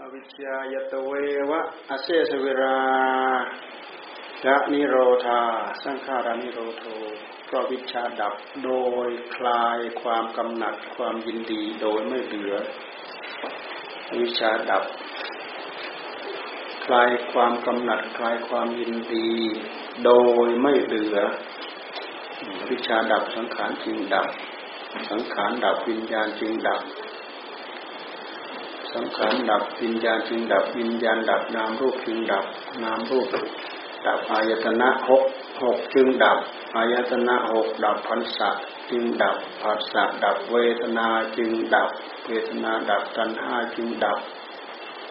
อวิชชายตเววะอเสสเวราละนิโรธาสังขารานิโรโทเพราะวิชาดับโดยคลายความกำหนัดความยินดีโดยไม่เหลือ วิชาดับ คลายความกำหนัดคลายความยินดี โดยไม่เหลือ วิชาดับสังขารจึงดับ สังขารดับวิญญาณจึงดับ สังขารดับวิญญาณจึงดับวิญญาณดับนามรูปจึงดับนามรูปดับอายตนะหกหกจึงดับอายตนะหกดับพันสะจึงดับผัสสะดับเวทนาจึงดับ เวทนาดับตัณหาจึงดับ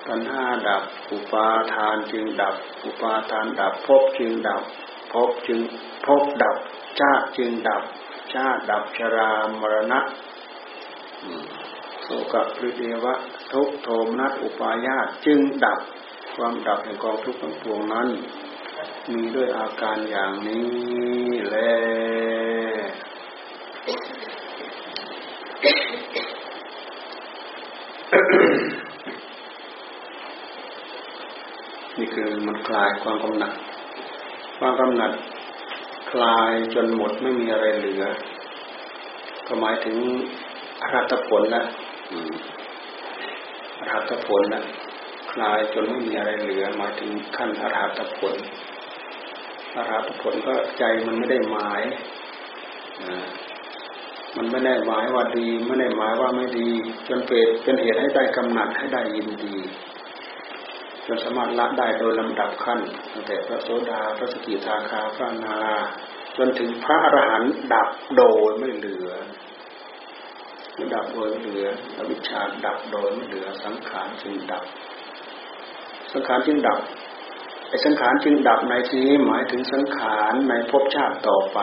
ตัณหาดับอุปาทานจึงดับ อุปาทานดับภพจึงดับภพจึงภพดับชาติจึงดับชาติดับชรามรณะ โสกปริเดวะทุกโทมนัสอุปายาตจึงดับความดับแห่งกองทุกข์ทั้งปวงนั้น มีด้วยอาการอย่างนี้แลนี่คือมันคลายความกำหนัด ความกำหนัดคลายจนหมดไม่มีอะไรเหลือ ก็หมายถึงอรัตผลแล้ว อรหัตผลนะคลายจนไม่มีอะไรเหลือมาถึงขั้นอรหัตผลอรหัตผลก็ใจมันไม่ได้หมายมันไม่ได้หมายว่าดีไม่ได้หมายว่าไม่ดี จนเป็นเป็นเหตุให้ได้กำหนัดให้ได้ยินดีจนสามารถละได้โดยลำดับขั้นตั้งแต่พระโสดาพระสกิทาคาพระนาจนถึงพระอรหันต์ดับโดยไม่เหลือ ดับโดยเหลืออวิชชาดับโดยไม่เหลือสังขารจึงดับ สังขารจึงดับไอ้สังขารจึงดับในที่นี้หมายถึงสังขารในภพชาติต่อไป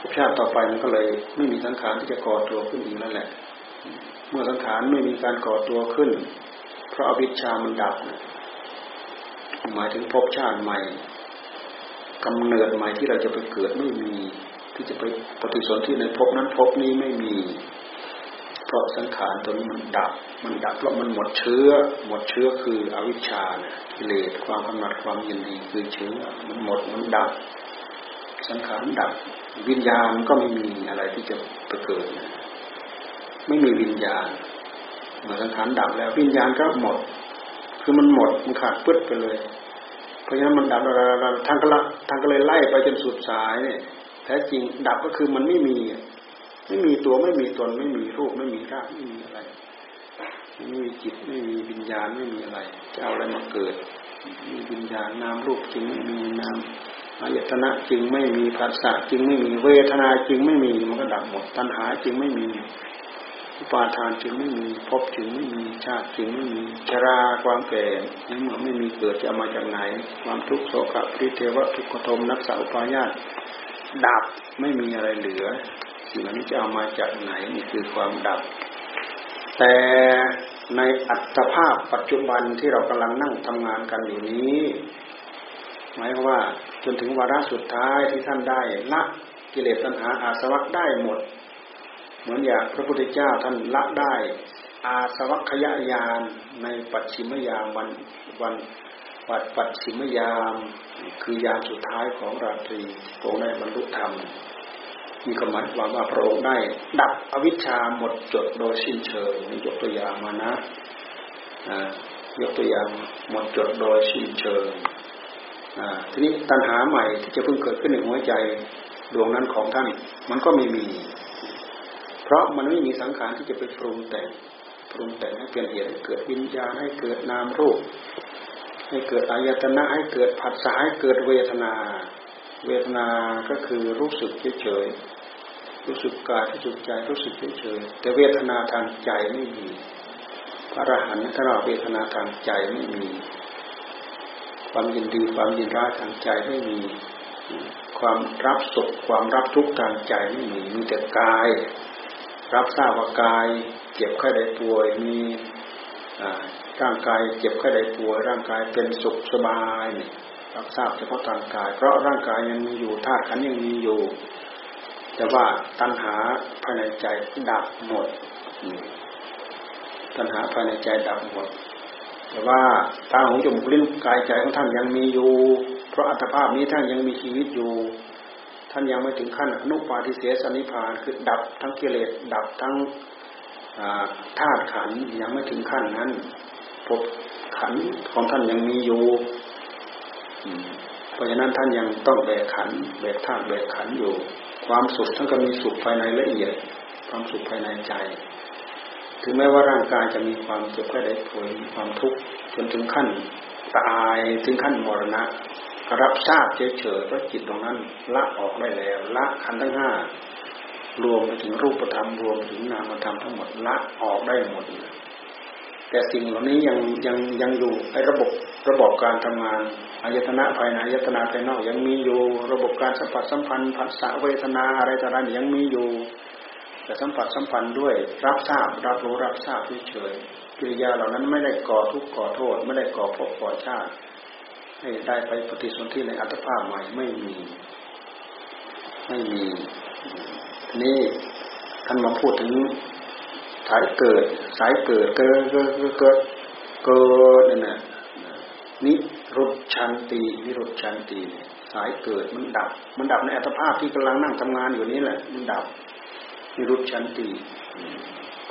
ภพชาติต่อไปมันก็เลยไม่มีสังขารที่จะก่อตัวขึ้นอีกนั่นแหละ เมื่อสังขารไม่มีการก่อตัวขึ้น เพราะอวิชชามันดับหมายถึงภพชาติใหม่กำเนิดใหม่ที่เราจะไปเกิดไม่มี ที่จะไปปฏิสนธิในภพนั้นภพนี้ไม่มี เพราะสังขารตัวนี้มันดับ มันดับเพราะมันหมดเชื้อ หมดเชื้อคืออวิชชาเนี่ยกิเลสความกำหนัดความยินดีคือเชื้อ มันหมดมันดับ สังขารดับ วิญญาณก็ไม่มีอะไรที่จะไปเกิดนะไม่มีวิญญาณเมื่อสังขารดับแล้ววิญญาณก็หมด คือมันหมดมันขาดปึ๊ดไปเลย เพราะฉะนั้นมันดับทางก็ละทางก็เลยไล่ไปจนสุดสายเนี่ย แท้จริงดับก็คือมันไม่มี ไม่มีตัวไม่มีตนไม่มีรูปไม่มีร่างไม่มีอะไรไม่มีจิตไม่มีวิญญาณไม่มีอะไร จะเอาอะไรมาเกิด มีวิญญาณนามรูปจริงไม่มีนามอายตนะจริงไม่มีภาษาจริงไม่มีเวทนาจริงไม่มีมันก็ดับหมดตัณหาจริงไม่มีอุปาทานจึงไม่มีภพจึงไม่มีชาติจึงไม่มีชราความแก่นี่เมื่อไม่มีเกิดจะมาจากไหน ความทุกข์โศกปริเทวะทุกขโทมนักษาอุปายาต ดับไม่มีอะไรเหลือสิ่งนี้จะเอามาจากไหนนี่คือความดับ แต่ในอัตภาพปัจจุบันที่เรากำลังนั่งทำงานกันอยู่นี้หมายว่าจนถึงวาระสุดท้ายที่ท่านได้ละกิเลสตัณหาอาสวะได้หมด เหมือนอย่างพระพุทธเจ้าท่านละได้อาสวัคยายานในปัจฉิมยามวันวัน ปัดปัจฉิมยาม คือยามสุดท้ายของราตรีพระองค์ได้บรรลุธรรมมีคำหมายความว่าพระองค์ได้ ดับอวิชชาหมดจดโดยสิ้นเชิงนี่ยกตัวอย่างมานะยกตัวอย่างหมดจดโดยสิ้นเชิงทีนี้ตัณหาใหม่ที่จะเพิ่งเกิดขึ้นในหัวใจดวงนั้นของท่าน มันก็ไม่มี เพราะมันไม่มีสังขารที่จะไปปรุงแต่งปรุงแต่งให้เปลี่ยนเหตุให้เกิดวิญญาณให้เกิดนามรูป ให้เกิดอายตนะให้เกิดผัสสะให้เกิดเวทนา เวทนาก็คือรู้สึกเฉยๆรู้สึกกายรู้สึกใจรู้สึกเฉยๆแต่เวทนาทางใจไม่มีพระอรหันต์ถ้าเราเวทนาทางใจไม่มี ความยินดีความยินร้ายทางใจไม่มี ความรับสุขความรับทุกข์ทางใจไม่มีมีแต่กาย รับทราบว่ากายเจ็บไข้ได้ป่วยมี ร่างกายเจ็บแค่ใดป่วยร่างกายเป็นสุขสบายนี่รับทราบเฉพาะทางกาย เพราะร่างกายยังมีอยู่ธาตุขันยังมีอยู่ แต่ว่าตัณหาภายในใจดับหมดตัณหาภายในใจดับหมด แต่ว่าตาหูจมูกลิ้นกายใจของท่านยังมีอยู่ เพราะอัตภาพนี้ท่านยังมีชีวิตอยู่ ท่านยังไม่ถึงขั้นอนุปาทิเสสนิพานคือดับทั้งกิเลสดับทั้ง ธาตุขันยังไม่ถึงขั้นนั้นพบขันของท่านยังมีอยู่เพราะฉะนั้นท่านยังต้องแบกขันแบกธาตุแบกขันอยู่ ความสุขท่านก็มีสุขภายในละเอียด ความสุขภายในใจ ถึงแม้ว่าร่างกายจะมีความเจ็บแค่ได้ป่วยมีความทุกข์จนถึงขั้นตายถึงขั้นมรณะรับทราบเฉยๆเพราะจิตตรงนั้นละออกได้แล้ว ละขันทั้งห้า รวมไปถึงรูปธรรมรวมถึงนามธรรมทั้งหมดละออกได้หมด แต่สิ่งเหล่านี้ยังยังยังอยู่ในระบบระบบการทำงานอายตนะภายในอายตนะภายนอกยังมีอยู่ ระบบการสัมผัสสัมพันธ์ผัสสะเวทนาอะไรต่างๆยังมีอยู่แต่สัมผัสสัมพันธ์ด้วยรับทราบรับรู้รับทราบเฉยๆกิริยาเหล่านั้นไม่ได้ก่อทุกข์ก่อโทษ ไม่ได้ก่อภพก่อชาติให้ได้ไปปฏิสนธิในอัตภาพใหม่ไม่มี ไม่มี นี่ท่านมาพูดถึงสายเกิด สายเกิดเกิดเกิดเกิดเกิดนี่นะนิรุชันตีนิรุชันตีสายเกิดมันดับ มันดับในอัตภาพที่กำลังนั่งทำงานอยู่นี้แหละ มันดับนิรุชันตี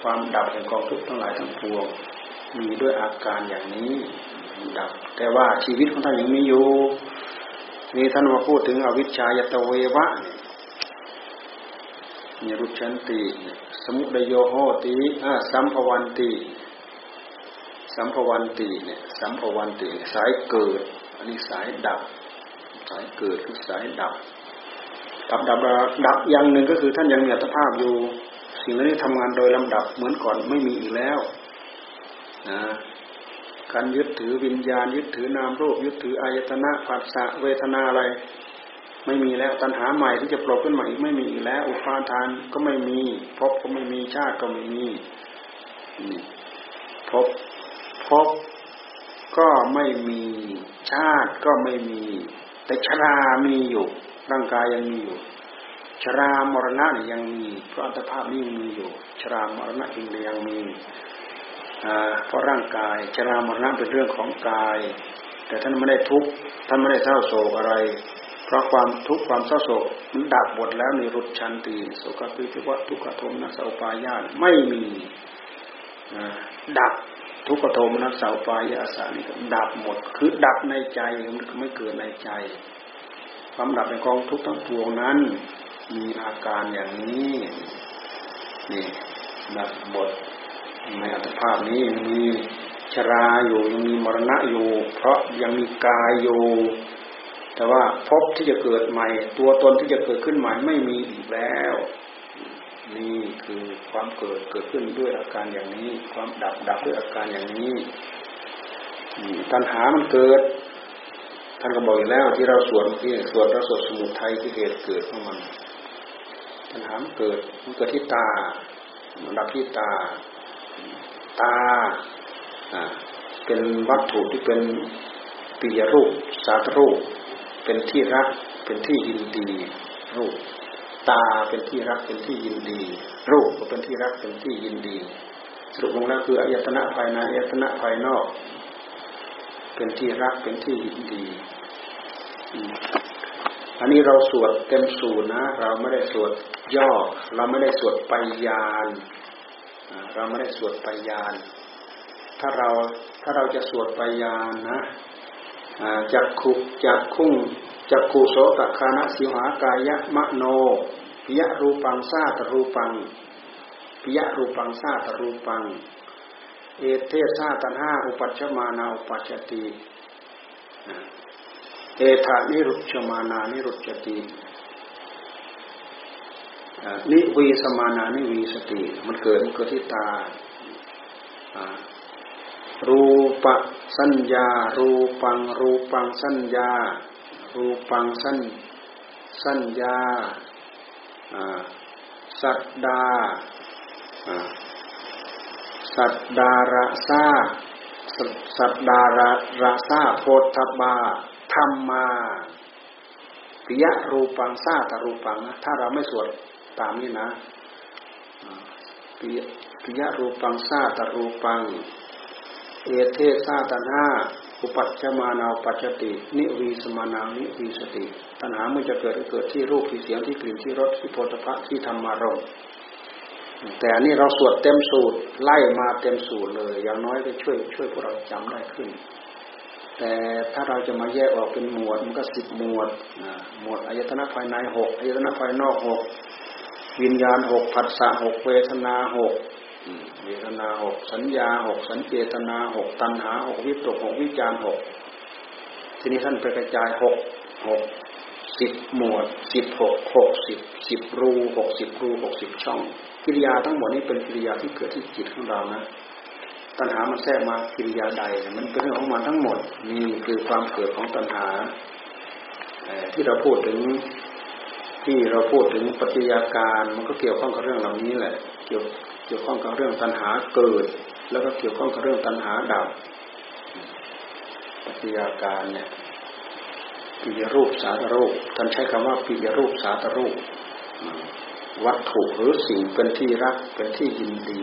ความดับแห่งกองทุกข์ทั้งหลายทั้งปวงมีด้วยอาการอย่างนี้ดับ แต่ว่าชีวิตของท่านยังมีอยู่นี่ท่านมาพูดถึงอวิชชายตเววะนิ รุชันติ สมุดโยโหติอ่าสัมภวันติ สัมภวันติเนี่ยสัมภวันติสายเกิด อันนี้สายดับ สายเกิดคือสายดับ ดับดับดับอย่างหนึ่งก็คือท่านยังมีอัตภาพอยู่ สิ่งนี้ทำงานโดยลำดับเหมือนก่อนไม่มีอีกแล้วนะการยึดถือวิญญาณ ยึดถือนามรูป ยึดถืออายตนะภาษาเวทนาอะไร ไม่มีแล้วตัณหาใหม่ที่จะโผล่ขึ้นมาอีกไม่มีอีกแล้ว อุปาทานก็ไม่มีภพก็ไม่มีชาติก็ไม่มีภพภพก็ไม่มีชาติก็ไม่มี แต่ชรามีอยู่ ร่างกายยังมีอยู่ ชรามรณะยังมีเพราะอัตภาพนี้ยังมีอยู่ ชรามรณะเองยังมีเพราะร่างกาย ชรามรณะเป็นเรื่องของกาย แต่ท่านไม่ได้ทุกข์ท่านไม่ได้เศร้าโศกอะไร พราะความทุกข์ความเศร้าโศกมันดับหมดแล้วในรุดชันตีสุขปิทิวัทุกขโทมนัสอุปายาตไม่มีดับทุกขโทมนัสอุปายาสานี่ดับหมด คือดับในใจมันไม่เกิดในใจ ความดับในกองทุกข์ทั้งปวงนั้น มีอาการอย่างนี้นี่ดับหมดในอัตภาพนี้มีชราอยู่ยังมีมรณะอยู่ เพราะยังมีกายอยู่ แต่ว่าพบที่จะเกิดใหม่ ตัวตนที่จะเกิดขึ้นใหม่ไม่มีอีกแล้ว นี่คือความเกิดเกิดขึ้นด้วยอาการอย่างนี้ ความดับดับด้วยอาการอย่างนี้ตัณหามันเกิดท่านก็บอกแล้วที่เราสวดที่สวดเราสวดสมุทัยที่เหตุเกิดของมันตัณหามันเกิดมันเกิดที่ตามันดับที่ตา ตาเป็นวัตถุที่เป็นปียรูป สาตรูป เป็นที่รักเป็นที่ยินดี รูป ตาเป็นที่รักเป็นที่ยินดี รูปก็เป็นที่รักเป็นที่ยินดีสรุปลงแล้วคืออายตนะภายในอายตนะภายนอก เป็นที่รักเป็นที่ยินดี อันนี้เราสวดเต็มสูตรนะ เราไม่ได้สวดย่อ เราไม่ได้สวดปยานเราไม่ได้สวดปยาน ถ้าเราถ้าเราจะสวดปยานนะ จักขุจักคุ้งจักขุโสตคานะสิหากายะมะโนปิยรูปังซาตรูปังปิยรูปังซาตรูปัง เอเทสาตันห้าอุปัชมานาอุปัชติเอธานิรุชมานานิรุชตินิวีสมานานิวีสติ มันเกิดมันเกิดที่ตา รูปสัญญา รูปัง รูปังสัญญา รูปังสัญสัญญาสัตดาสัตดาระซาสัตดาระระซาโพธบาธรรมาปิยะรูปังซาตรูปังนะถ้าเราไม่สวดตามนี้นะปิปิยรูปังซาตรูปัง เอเทซาตันห้าอุปัชมานาปัจจติ นิวีสมานานิวีสติ ตัณหามันจะเกิดเกิดที่รูปที่เสียงที่กลิ่นที่รสที่โพธพะที่ธรรมารมแต่อันนี้เราสวดเต็มสูตรไล่มาเต็มสูตรเลย อย่างน้อยก็ช่วย ช่วยพวกเราจำได้ขึ้น แต่ถ้าเราจะมาแยกออกเป็นหมวดมันก็สิบหมวดหมวดอายตนะภายในหกอายตนะภายนอกหกวิญญาณหกผัสสะหกเวทนาหก เวทนาหกสัญญาหกสัญเจตนาหกตัณหาหกวิตกหกวิจารหกทีนี้ท่านไปกระจายหกหกสิบหมวดสิบหกหกสิบสิบรูหกสิบรูหกสิบช่องกิริยาทั้งหมดนี้เป็นกิริยาที่เกิดที่จิตของเรานะตัณหามันแทรกมากิริยาใด มันเป็นเรื่องของมันทั้งหมดนี่คือความเกิดของตัณหาที่เราพูดถึงที่เราพูดถึงปฏิยาการมันก็เกี่ยวข้องกับเรื่องเหล่านี้แหละ กี่ยวเกี่ยวข้องกับเรื่องตัณหาเกิด แล้วก็เกี่ยวข้องกับเรื่องตัณหาดับปฏิยาการเนี่ยปิยรูปสาตรูปท่านใช้คำว่าปิยรูปสาตรูป วัตถุหรือสิ่งเป็นที่รักเป็นที่ยินดี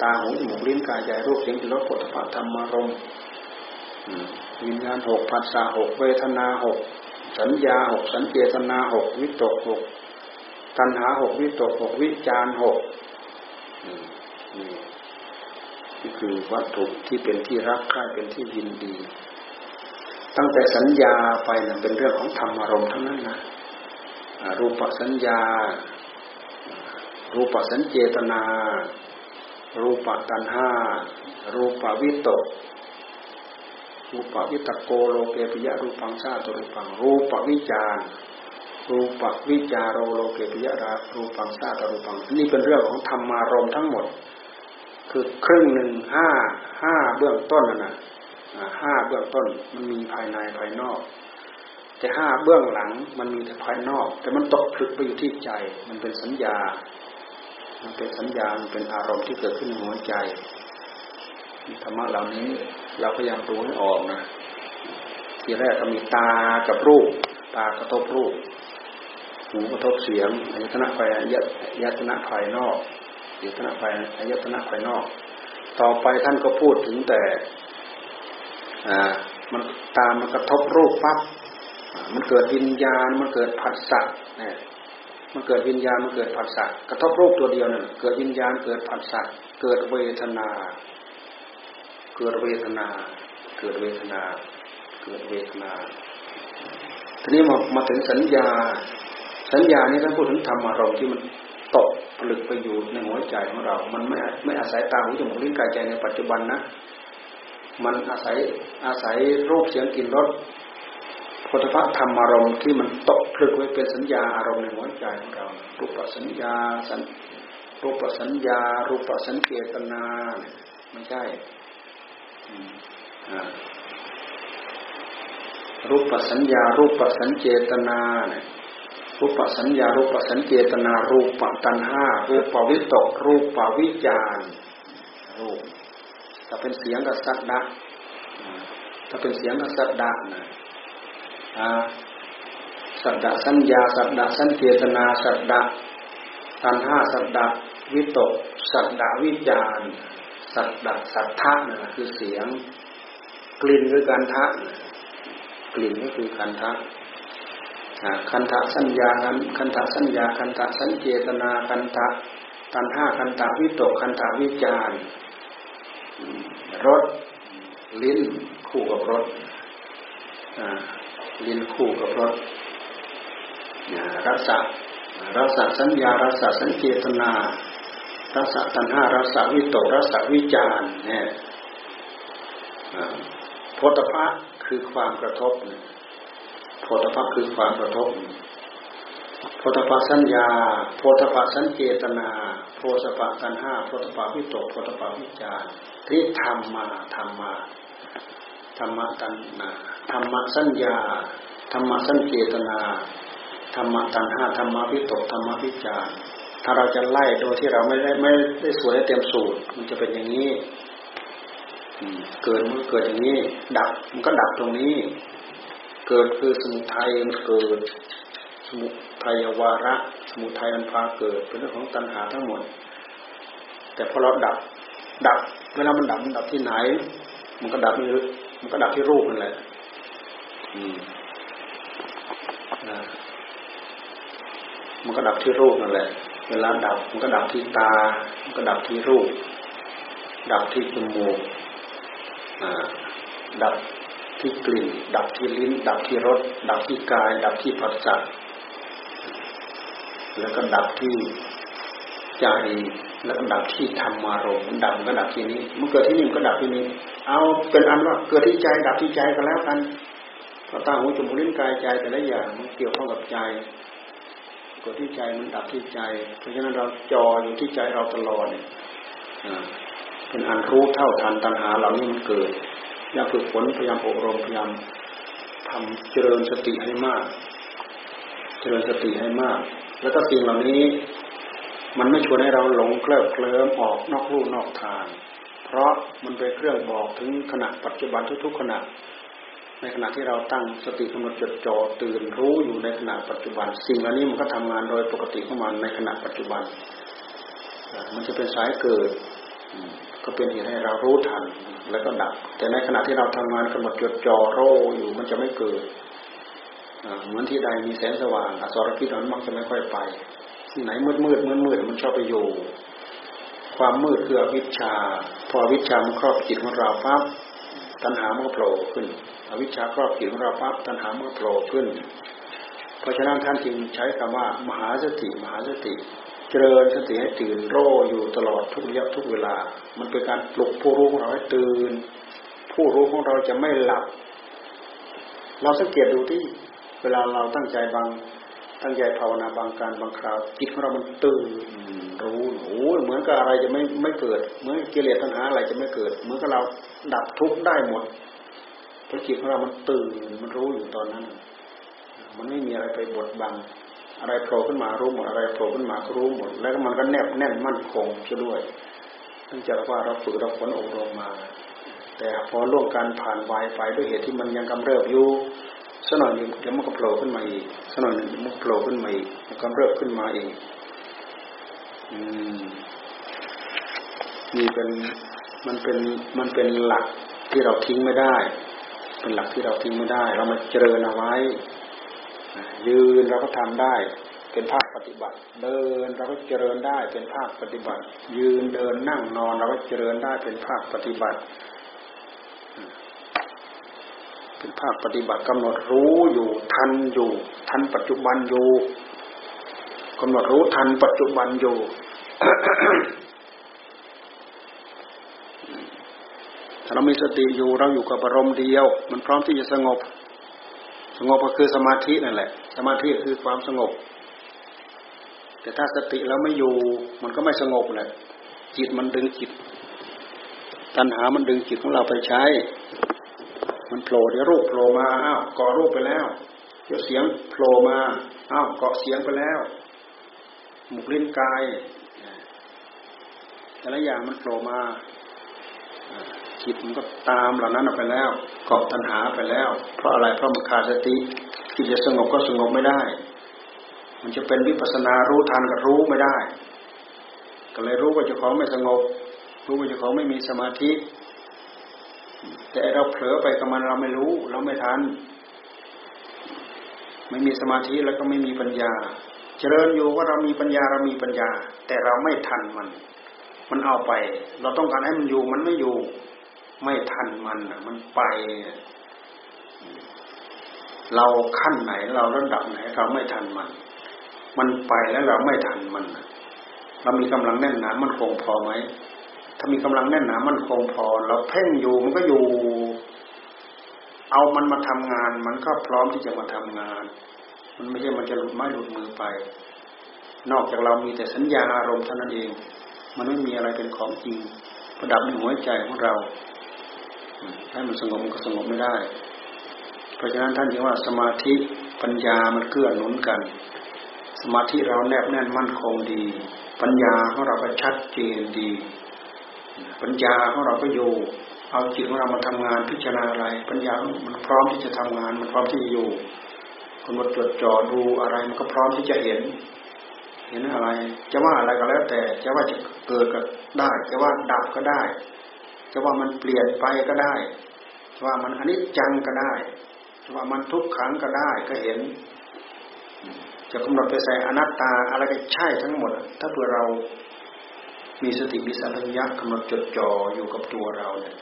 ตาหูจมูกลิ้นกายใจรูปเสียงกลิ่นรสผลิตภัณฑ์ธรรมารมวิญญาณหกภาษาหกเวทนาหกสัญญาหกสัญเจตนาหกวิตกหกตัณหาหกวิตกหกวิจารหก นี่นี่คือวัตถุที่เป็นที่รักใคร่เป็นที่ยินดี ตั้งแต่สัญญาไปนะเป็นเรื่องของธรรมอารมณ์ทั้งนั้นนะรูปสัญญา รูปสัญเจตนา รูปตัณหารูปวิตกรูปวิตโกโลเกปิยะรูปังชาตรูปังรูปวิจาร รูปักวิจารโรโลเกปิยะรารูปังชาตรูปังนี่เป็นเรื่องของธรรมารมทั้งหมด คือครึ่งหนึ่งห้าห้าเบื้องต้นนะห้าเบื้องต้นมันมีภายในภายนอก แต่ห้าเบื้องหลังมันมีแต่ภายนอก แต่มันตกผลึกไปอยู่ที่ใจ มันเป็นสัญญา มันเป็นสัญญามันเป็นอารมณ์ที่เกิดขึ้นในหัวใจธรรมะเหล่านี้เราพยายามดูให้ออกนะทีแรกก็มีตากับรูป ตากระทบรูป หูกระทบเสียงอายตนะภายอายตนะภายนอกอายตนะภายอายตนะภายนอก ต่อไปท่านก็พูดถึงแต่อ่ามันตามันกระทบรูปปั๊บมันเกิดวิญญาณมันเกิดผัสสะเนี่ยมันเกิดวิญญาณมันเกิดผัสสะกระทบรูปตัวเดียวนั่นเกิดวิญญาณเกิดผัสสะเกิดเวทนา เกิดเวทนา เกิดเวทนา เกิดเวทนา ทีนี้มามาถึงสัญญา สัญญานี้ถ้าพูดถึงธรรมอารมณ์ที่มันตกผลึกไปอยู่ในหัวใจของเรา มันไม่ไม่อาศัยตาหูจมูกลิ้นกายใจในปัจจุบันนะ มันอาศัยอาศัยรูปเสียงกลิ่นรสพุทธะธรรมอารมณ์ที่มันตกผลึกไว้เป็นสัญญาอารมณ์ในหัวใจของเรา รูปสัญญาสัญรูปสัญญา รูปสัญเกตนาไม่ใช่รูปสัญญา รูปสัญเจตนาเนี่ย รูปสัญญารูปสัญเจตนารูปตัณหารูปวิตก รูปวิจารรูปถ้าเป็นเสียงกับสัตดะถ้าเป็นเสียงกับสัตดะนะสัตดะสัญญาสัตดะสัญเจตนาสัตดะตัณห้าสัตดะวิตกสัตดะวิจารสัตดะสัทธะนะคือเสียง กลิ่นคือการทะกลิ่นก็คือการทะ คันทะสัญญาคันทะสัญญาคันทะสัญเจตนาคันทะตันห้าคันทะวิตกคันทะวิจารรสลิ้นคู่กับรสลิ้นคู่กับรสรสะรสะสัญญารสะสัญเจตนารสตัณหารสวิตกรสวิจารเนี่ยโพธพะคือความกระทบโพ ธพะคือความกระทบโพธพะสัญญาโพธพะสัญเจตนาโพธพะตัณห้าโพธพะวิตกโพธพะวิจารที่ทำมาทำมาธรรมะตัณนาธรรมะสัญญาธรรมะสัญเจตนาธรรมะตัณหาธรรมะวิตกธรรมะวิจารถ้าเราจะไล่โดยที่เราไม่ได้ไม่ได้สวยเต็มสูตร มันจะเป็นอย่างนี้เกิดมันเกิดอย่างนี้ ดับมันก็ดับตรงนี้ เกิดคือสมุทัยมันเกิด สมุทัยวาระ สมุทัยมันพาเกิด เป็นเรื่องของตัณหาทั้งหมด แต่พอเราดับ ดับ เวลามันดับมันดับที่ไหน มันก็ดับที่มันก็ดับที่รูปนั่นแหละมันก็ดับที่รูปนั่นแหละ เวลาดับมันก็ดับที่ตา มันก็ดับที่รูป ดับที่จมูกดับ ที่กลิ่น ดับที่ลิ้น ดับที่รส ดับที่กาย ดับที่ผัสสะแล้วก็ดับที่ใจแล้วก็ดับที่ธรรมารมณ์มันดับก็ดับที่นี้มันเกิดที่นี่มันก็ดับที่นี้ เอาเป็นอันว่าเกิดที่ใจ ดับที่ใจก็แล้วกันเพราะตาหูจมูกลิ้นกายใจแต่ละอย่างมันเกี่ยวข้องกับใจเกิดที่ใจมันดับที่ใจ เพราะฉะนั้นเราจออยู่ที่ใจเราตลอดเนี่ยเป็นอันรู้เท่าทันตัณหาเหล่านี้มันเกิด ยากฝึกฝนพยายามอบรมพยายามทำเจริญสติให้มาก เจริญสติให้มาก แล้วก็สิ่งเหล่านี้ มันไม่ชวนให้เราหลงเคลิบเคลิ้มออกนอกรูนอกทาง เพราะมันเป็นเครื่องบอกถึงขณะปัจจุบันทุกๆขณะ ในขณะที่เราตั้งสติกำหนดจดจ่อตื่นรู้อยู่ในขณะปัจจุบัน สิ่งเหล่านี้มันก็ทำงานโดยปกติของมันในขณะปัจจุบัน มันจะเป็นสายเกิด ก็เป็นเหตุให้เรารู้ทันแล้วก็ดับ แต่ในขณะที่เราทำงานกำหนดจดจ่อโรอยู่มันจะไม่เกิดเหมือนที่ใดมีแสงสว่างอสรพิษมันมักจะไม่ค่อยไป ที่ไหนมืดมืดมืดมืดมันชอบไปอยู่ ความมืดคืออวิชชา พออวิชชามันครอบจิตของเราปั๊บตัณหามันก็โผล่ขึ้น อวิชชาครอบจิตของเราปั๊บตัณหามันก็โผล่ขึ้น เพราะฉะนั้นท่านจึงใช้คำว่า มหาสติ มหาสติ เจริญสติให้ตื่นโรอยู่ตลอดทุกระยะทุกเวลา มันเป็นการปลุกผู้รู้ของเราให้ตื่น ผู้รู้ของเราจะไม่หลับ เราสังเกตดูที่เวลาเราตั้งใจบางตั้งใจภาวนาบางการบางคราวจิตของเรามันตื่นรู้โอ้เหมือนกับอะไรจะไม่ไม่เกิด เหมือนกิเลสตัณหาอะไรจะไม่เกิด เหมือนกับเราดับทุกข์ได้หมดเพราะจิตของเรามันตื่นมันรู้อยู่ตอนนั้น มันไม่มีอะไรไปบดบัง อะไรโผล่ขึ้นมารู้หมดอะไรโผล่ขึ้นมาก็รู้หมด แล้วมันก็แนบแน่นมั่นคงช่ด้วยตั้งใจว่าเราฝึกเราฝนอบรมมา แต่พอล่วงการผ่านวายไปด้วยเหตุที่มันยังกำเริบอยู่สนอยหนึ่งเดี๋ยวมันก็โผล่ขึ้นมาอีกสนอยหนึ่งมันโผล่ขึ้นมาอีกมันก็เริ่มขึ้นมาอีกอืมนี่เป็นมันเป็นมันเป็นหลักที่เราทิ้งไม่ได้ เป็นหลักที่เราทิ้งไม่ได้ เรามาเจริญเอาไว้ ยืนเราก็ทำได้เป็นภาคปฏิบัติ เดินเราก็เจริญได้เป็นภาคปฏิบัติ ยืนเดินนั่งนอนเราก็เจริญได้เป็นภาคปฏิบัติ เป็นภาคปฏิบัติกำหนดรู้อยู่ทันอยู่ ทันปัจจุบันอยู่กำหนดรู้ทันปัจจุบันอยู่ถ้าเรามีสติอยู่เราอยู่กับอารมณ์เดียว มันพร้อมที่จะสงบ สงบก็คือสมาธินั่นแหละ สมาธิคือความสงบ แต่ถ้าสติแล้วไม่อยู่ มันก็ไม่สงบแหละ จิตมันดึงจิต ตัณหามันดึงจิตของเราไปใช้ มันโผล่เดี๋ยวรูปโผล่มาอ้าวเกาะรูปไปแล้วเดี๋ยวเสียงโผล่มาอ้าวเกาะเสียงไปแล้วหมุกลิ้นกาย แต่ละอย่างมันโผล่มา จิตมันก็ตามเหล่านั้นออกไปแล้วเกาะตัณหาไปแล้ว เพราะอะไรเพราะมันขาดสติที่จะสงบก็สงบไม่ได้ มันจะเป็นวิปัสนารู้ทันกับรู้ไม่ได้ ก็เลยรู้ว่าเจ้าของไม่สงบ รู้ว่าเจ้าของไม่มีสมาธิ แต่เราเผลอไปกับมันเราไม่รู้ เราไม่ทัน ไม่มีสมาธิแล้วก็ไม่มีปัญญา เจริญอยู่ว่าเรามีปัญญาเรามีปัญญา แต่เราไม่ทันมันมันเอาไป เราต้องการให้มันอยู่มันไม่อยู่ ไม่ทันมันมันไป เราขั้นไหน เราระดับไหน เราไม่ทันมัน มันไปแล้วเราไม่ทันมันเรามีกำลังแน่นหนามันคงพอไหมถ้ามีกำลังแน่นหนามันคงพอ เราเพ่งอยู่มันก็อยู่ เอามันมาทำงาน มันก็พร้อมที่จะมาทำงาน มันไม่ใช่มันจะหลุดไม้หลุดมือไป นอกจากเรามีแต่สัญญาอารมณ์เท่านั้นเอง มันไม่มีอะไรเป็นของจริงประดับในหัวใจของเรา ให้มันสงบมันก็สงบไม่ได้ เพราะฉะนั้นท่านเรียกว่าสมาธิปัญญามันเกื้อหนุนกัน สมาธิเราแนบแน่นมั่นคงดี ปัญญาของเราก็ชัดเจนดี ปัญญาของเราก็อยู่เอาจิตของเรามาทำงานพิจารณาอะไร ปัญญามันพร้อมที่จะทำงาน มันพร้อมที่จะอยู่คนมาจดจ่อดูอะไรมันก็พร้อมที่จะเห็น เห็นอะไร จะว่าอะไรก็แล้วแต่ จะว่าจะเกิดก็ได้ จะว่าดับก็ได้ จะว่ามันเปลี่ยนไปก็ได้จะว่ามันอนิจจังก็ได้จะว่ามันทุกขังก็ได้ก็เห็น จะกำหนดไปใส่อนัตตาอะไรก็ใช่ทั้งหมด ถ้าเผื่อเรามีสติมีสัมผัสญกำหนดจดจ่ออยู่กับตัวเราเนี่ย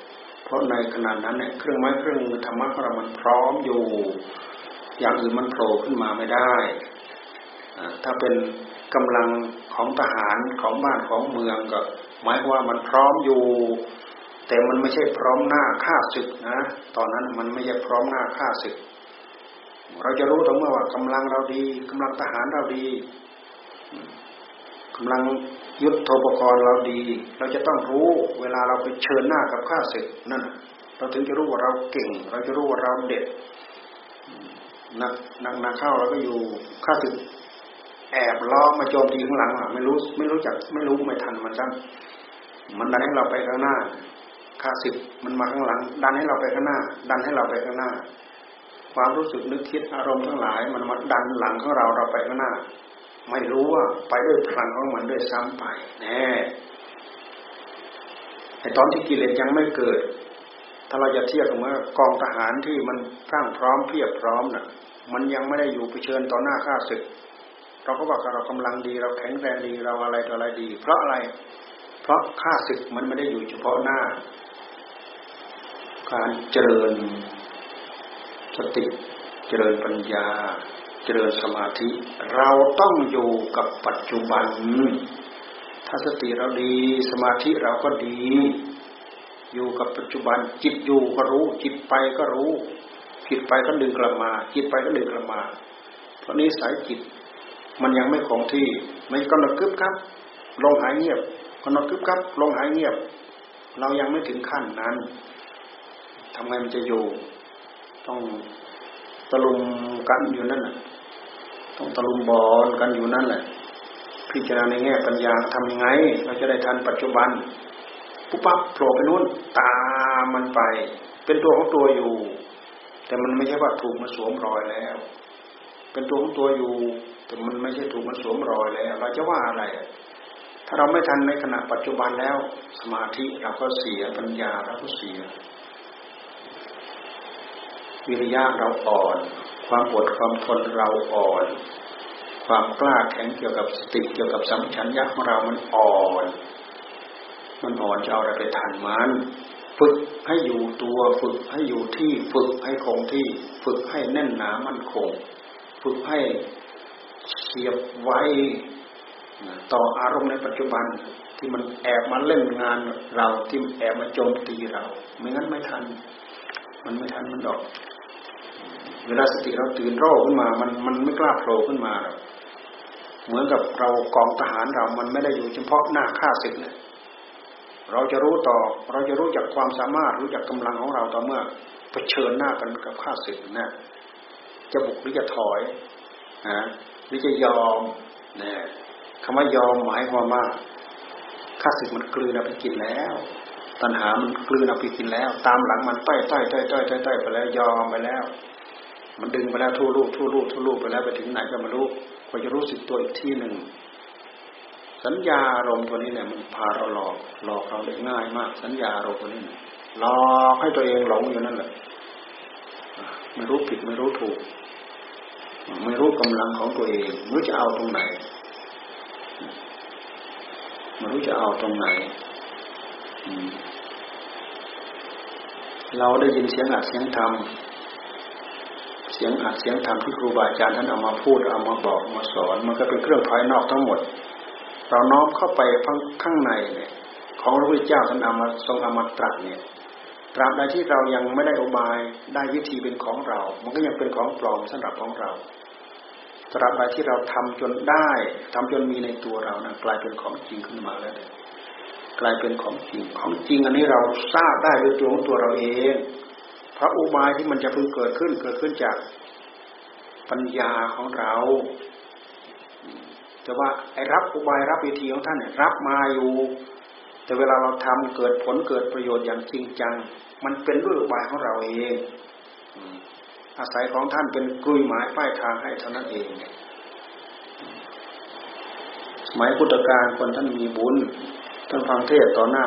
เพราะในขณะนั้นเนี่ยเครื่องไม้เครื่องมือธรรมะของเรามันพร้อมอยู่ อย่างอื่นมันโผล่ขึ้นมาไม่ได้ ถ้าเป็นกำลังของทหารของบ้านของเมืองก็ หมายว่ามันพร้อมอยู่ แต่มันไม่ใช่พร้อมหน้าฆ่าศึกนะ ตอนนั้นมันไม่ใช่พร้อมหน้าฆ่าศึก เราจะรู้ตรงเมื่อว่ากำลังเราดีกำลังทหารเราดีกำลังยุทธโปกรณ์เราดี เราจะต้องรู้เวลาเราไปเชิญหน้ากับข้าศึกนั่นเราถึงจะรู้ว่าเราเก่ง เราจะรู้ว่าเราเด็ดนักนักนักเข้าเราก็อยู่ข้าศึกแอบล้อมาโจมตีข้างหลังอะไม่รู้ไม่รู้จักไม่รู้ไม่ทันมันซ้ำมันดันให้เราไปข้างหน้า ข้าศึกมันมาข้างหลัง ดันให้เราไปข้างหน้า ดันให้เราไปข้างหน้า ความรู้สึกนึกคิดอารมณ์ทั้งหลาย มันมาดันหลังของเราเราไปข้างหน้า ไม่รู้ว่าไปด้วยพลังของมันด้วยซ้ำไปแน่ไอตอนที่กิเลสยังไม่เกิด ถ้าเราจะเทียบกับว่ากองทหารที่มันร้างพร้อมเพียบพร้อมน่ะ มันยังไม่ได้อยู่เผชิญต่อหน้าข้าศึก เราก็บอกว่าเรากำลังดีเราแข็งแรงดีเราอะไรต่ออะไรดี เพราะอะไร เพราะข้าศึกมันไม่ได้อยู่เฉพาะหน้า การเจริญสติเจริญปัญญา เจริญสมาธิ เราต้องอยู่กับปัจจุบัน ถ้าสติเราดีสมาธิเราก็ดี อยู่กับปัจจุบัน จิตอยู่ก็รู้ จิตไปก็รู้จิตไปก็ดึงกลับมา จิตไปก็ดึงกลับมา เพราะนี้สายจิตมันยังไม่คงที่ไม่ก็นดกึบครับลงหายเงียบก็นดกึบครับลงหายเงียบ เรายังไม่ถึงขั้นนั้น ทำไงมันจะอยู่ ต้องตะลุมกันอยู่นั่นแหละต้องตะลุมบอลกันอยู่นั่นแหละพิจารณาในแง่ปัญญาทำยังไง เราจะได้ทันปัจจุบันปุ๊บปั๊บโผล่ไปนู่นตามมันไป เป็นตัวของตัวอยู่ แต่มันไม่ใช่ว่าถูกมาสวมรอยแล้ว เป็นตัวของตัวอยู่ แต่มันไม่ใช่ถูกมาสวมรอยแล้ว เราจะว่าอะไร ถ้าเราไม่ทันในขณะปัจจุบันแล้ว สมาธิเราก็เสียปัญญาเราก็เสีย วิริยะเราอ่อน ความอดความทนเราอ่อน ความกล้าแข็งเกี่ยวกับสติเกี่ยวกับสัมผัสญญของเรามันอ่อน มันอ่อนจะเอาอะไรไปทันมันฝึกให้อยู่ตัวฝึกให้อยู่ที่ฝึกให้คงที่ ฝึกให้แน่นหนามันคง ฝึกให้เฉียบไวต่ออารมณ์ในปัจจุบันที่มันแอบมาเล่นงานเราที่แอบมาโจมตีเรา ไม่งั้นไม่ทัน มันไม่ทันมันดอก เวลาสติเราตื่นโรคขึ้นมา มันมันไม่กล้าโผล่ขึ้นมาหรอกเหมือนกับเรากองทหารเรา มันไม่ได้อยู่เฉพาะหน้าฆ่าศึกเนี่ยเราจะรู้ต่อ เราจะรู้จักความสามารถรู้จักกำลังของเราต่อเมื่อเผชิญหน้ากันกับข้าศึกนะจะบุกหรือจะถอยนะหรือจะยอมเนี่ยคำว่ายอมหมายความว่าข้าศึกมันกลืนเอาไปกินแล้ว ตัณหามันกลืนเอาไปกินแล้ว ตามหลังมันต้อยต้อยต้อยต้อยต้อยไปแล้วยอมไปแล้ว มันดึงไปแล้วทั่วลูกทั่วลูกทั่วลูกไปแล้วไปถึงไหนก็ไม่รู้ก็จะรู้สึกตัวอีกที่หนึ่งสัญญาอารมณ์ตัวนี้เนี่ยมันพาเราหลอกหลอกเราได้ง่ายมาก สัญญาอารมณ์ตัวนี้หลอกให้ตัวเองหลงอยู่นั่นแหละไม่รู้ผิดไม่รู้ถูก ไม่รู้กำลังของตัวเองไม่รู้จะเอาตรงไหนไม่รู้จะเอาตรงไหนเราได้ยินเสียงอัดเสียงธรรม สียงอัดเสียงธรรมที่ครูบาอาจารย์ท่านเอามาพูดเอามาบอกมาสอน มันก็เป็นเครื่องภายนอกทั้งหมด เราน้อมเข้าไปข้างในเนี่ย ของพระพุทธเจ้าท่านเอามาทรงเอามาตรัสเนี่ยตราบใดที่เรายังไม่ได้อุบายได้วิธีเป็นของเรา มันก็ยังเป็นของปลอมสำหรับของเรา ตราบใดที่เราทำจนได้ทำจนมีในตัวเรานะกลายเป็นของจริงขึ้นมาแล้วกลายเป็นของจริงของจริงอันนี้เราทราบได้ด้วยตัวของตัวเราเอง พระอุบายที่มันจะเพิ่งเกิดขึ้น เกิดขึ้นจากปัญญาของเรา แต่ว่าไอ้รับอุบายรับวิธีของท่านเนี่ยรับมาอยู่ แต่เวลาเราทำเกิดผลเกิดประโยชน์อย่างจริงจัง มันเป็นด้วยอุบายของเราเองอาศัยของท่านเป็นกลุยหมายป้ายทางให้เท่านั้นเองสมัยพุทธกาลคนท่านมีบุญท่านฟังเทศต่อหน้า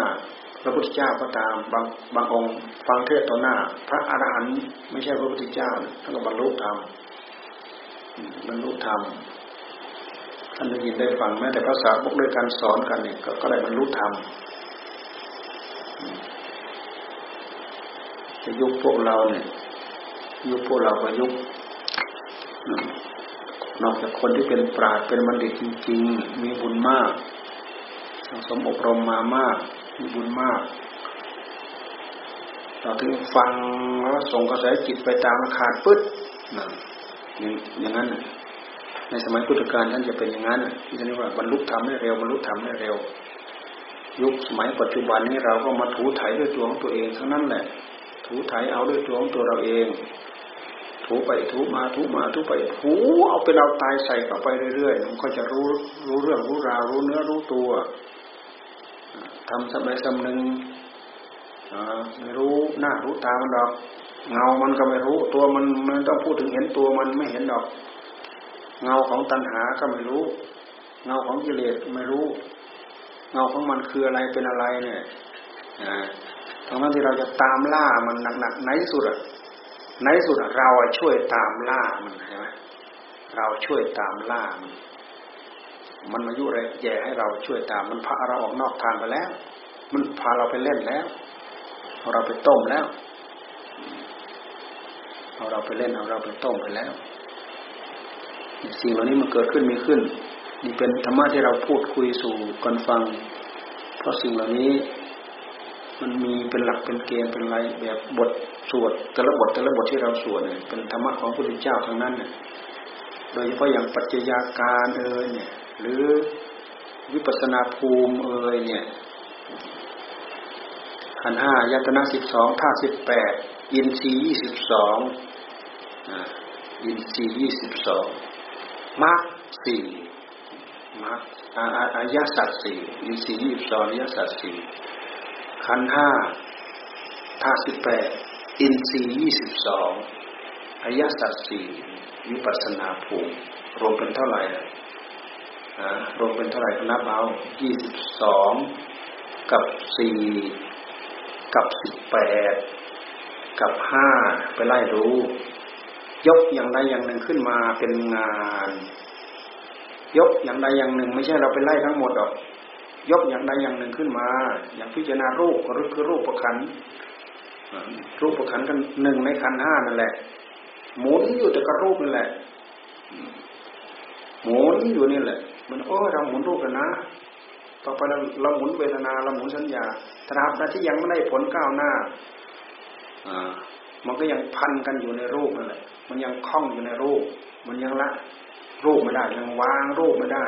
พระพุทธเจ้าก็ตามบางบางองค์ ฟังเทศต่อหน้า พระอรหันต์ไม่ใช่พระพุทธเจ้าท่านก็บรรลุธรรมบรรลุธรรมท่านได้ยินได้ฟังแม้แต่ภาษาพวกด้วยการสอนกันเนี่ยก็ได้บรรลุธรรมจะยุคพวกเราเนี่ย ยุคพวกเราก็ยุคนอกจากคนที่เป็นปราชญ์เป็นบัณฑิตจริง ๆ มีบุญมากสังสมอบรมมามาก มีบุญมาก เราถึงฟังแล้วส่งกระแสจิตไปตามขาดปึ๊ดนะอย่างนั้นในสมัยพุทธกาลท่านจะเป็นอย่างนั้นที่เรียกว่าบรรลุธรรมได้เร็วบรรลุธรรมได้เร็ว ยุคสมัยปัจจุบันนี้เราก็มาถูถ่ายด้วยตัวของตัวเองทั้งนั้นแหละ ถูถ่ายเอาด้วยตัวของตัวเราเอง ถูไปถูมาถูมาถูไปถูเอาไปเราตายใส่เข้าไปเรื่อยๆมันก็จะรู้รู้เรื่องรู้ราวรู้เนื้อรู้ตัว ทำสมัยสำนึงไม่รู้หน้ารู้ตามันดอก เงามันก็ไม่รู้ ตัวมันมันต้องพูดถึงเห็นตัวมันไม่เห็นดอก เงาของตัณหาก็ไม่รู้ เงาของกิเลสไม่รู้ เงาของมันคืออะไรเป็นอะไรเนี่ยทั้งนั้นที่เราจะตามล่ามันหนักๆในสุดอะในสุดเราช่วยตามล่ามันใช่ไหมเราช่วยตามล่ามัน มันมายุอะไรแย่ให้เราช่วยตาม มันพาเราออกนอกทางไปแล้ว มันพาเราไปเล่นแล้วเอาเราไปต้มแล้วเอาเราไปเล่นเอาเราไปต้มไปแล้วสิ่งเหล่านี้มันเกิดขึ้นมีขึ้น นี่เป็นธรรมะที่เราพูดคุยสู่กันฟัง เพราะสิ่งเหล่านี้ มันมีเป็นหลักเป็นเกณฑ์เป็นอะไรแบบบทสวดแต่ละบทแต่ละบทที่เราสวดเนี่ยเป็นธรรมะของพระพุทธเจ้าทั้งนั้นเนี่ยโดยเฉพาะอย่างปัจจัยาการเอ่ยเนี่ย หรือวิปัสนาภูมิเอ่ยเนี่ยขันห้ายตนะสิบสองท่าสิบแปดอินทรีย์ยี่สิบสองอินทรีย์ยี่สิบสองมรรคสี่มรรคอายะสัตสี่อินทรีย์ยี่สิบสองอายะสัตสี่ขันห้าธาตุสิบแปดอินทรีย์ยี่สิบสองอายะสัตสี่วิปัสนาภูมิรวมเป็นเท่าไหร่ รวมเป็นเท่าไหร่ก็นับเอายี่สิบสองกับสี่กับสิบแปดกับห้าไปไล่รู้ ยกอย่างใดอย่างหนึ่งขึ้นมาเป็นงาน ยกอย่างใดอย่างหนึ่ง ไม่ใช่เราไปไล่ทั้งหมดหรอก ยกอย่างใดอย่างหนึ่งขึ้นมา อย่างพิจารณารูปก็คือรูปประคันรูปประคันกันหนึ่งในขันห้านั่นแหละ หมุนอยู่แต่กับรูปนั่นแหละหมุนอยู่นี่แหละ มันโอ้เราหมุนรูปกันนะต่อไปเราเราหมุนเวทนาเราหมุนสัญญาตราบใดที่ยังไม่ได้ผลก้าวหน้าอ่ามันก็ยังพันกันอยู่ในรูปนั่นแหละ มันยังคล้องอยู่ในรูป มันยังละรูปไม่ได้ ยังวางรูปไม่ได้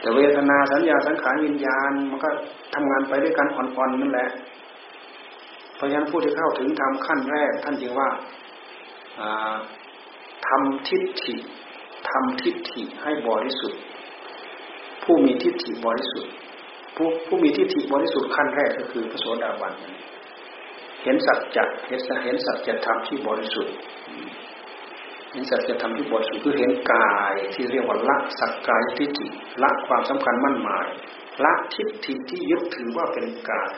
แต่เวทนาสัญญาสังขารวิญญาณ มันก็ทำงานไปด้วยกันอ่อนๆนั่นแหละ เพราะฉะนั้นผู้ที่เข้าถึงทำขั้นแรก ท่านจึงว่าทำทิฏฐิ ทำทิฏฐิให้บริสุทธิ์ ผู้มีทิฏฐิบริสุทธิ์ ผู้ผู้มีทิฏฐิบริสุทธิ์ขั้นแรกก็คือพระโสดาบันเห็นสัจจะเห็นเห็นสัจธรรมที่บริสุทธิ์เห็นสัจธรรมที่บริสุทธิ์คือเห็นกายที่เรียกว่าละสักกายทิฏฐิละความสำคัญมั่นหมาย ละทิฏฐิที่ยึดถือว่าเป็นกาย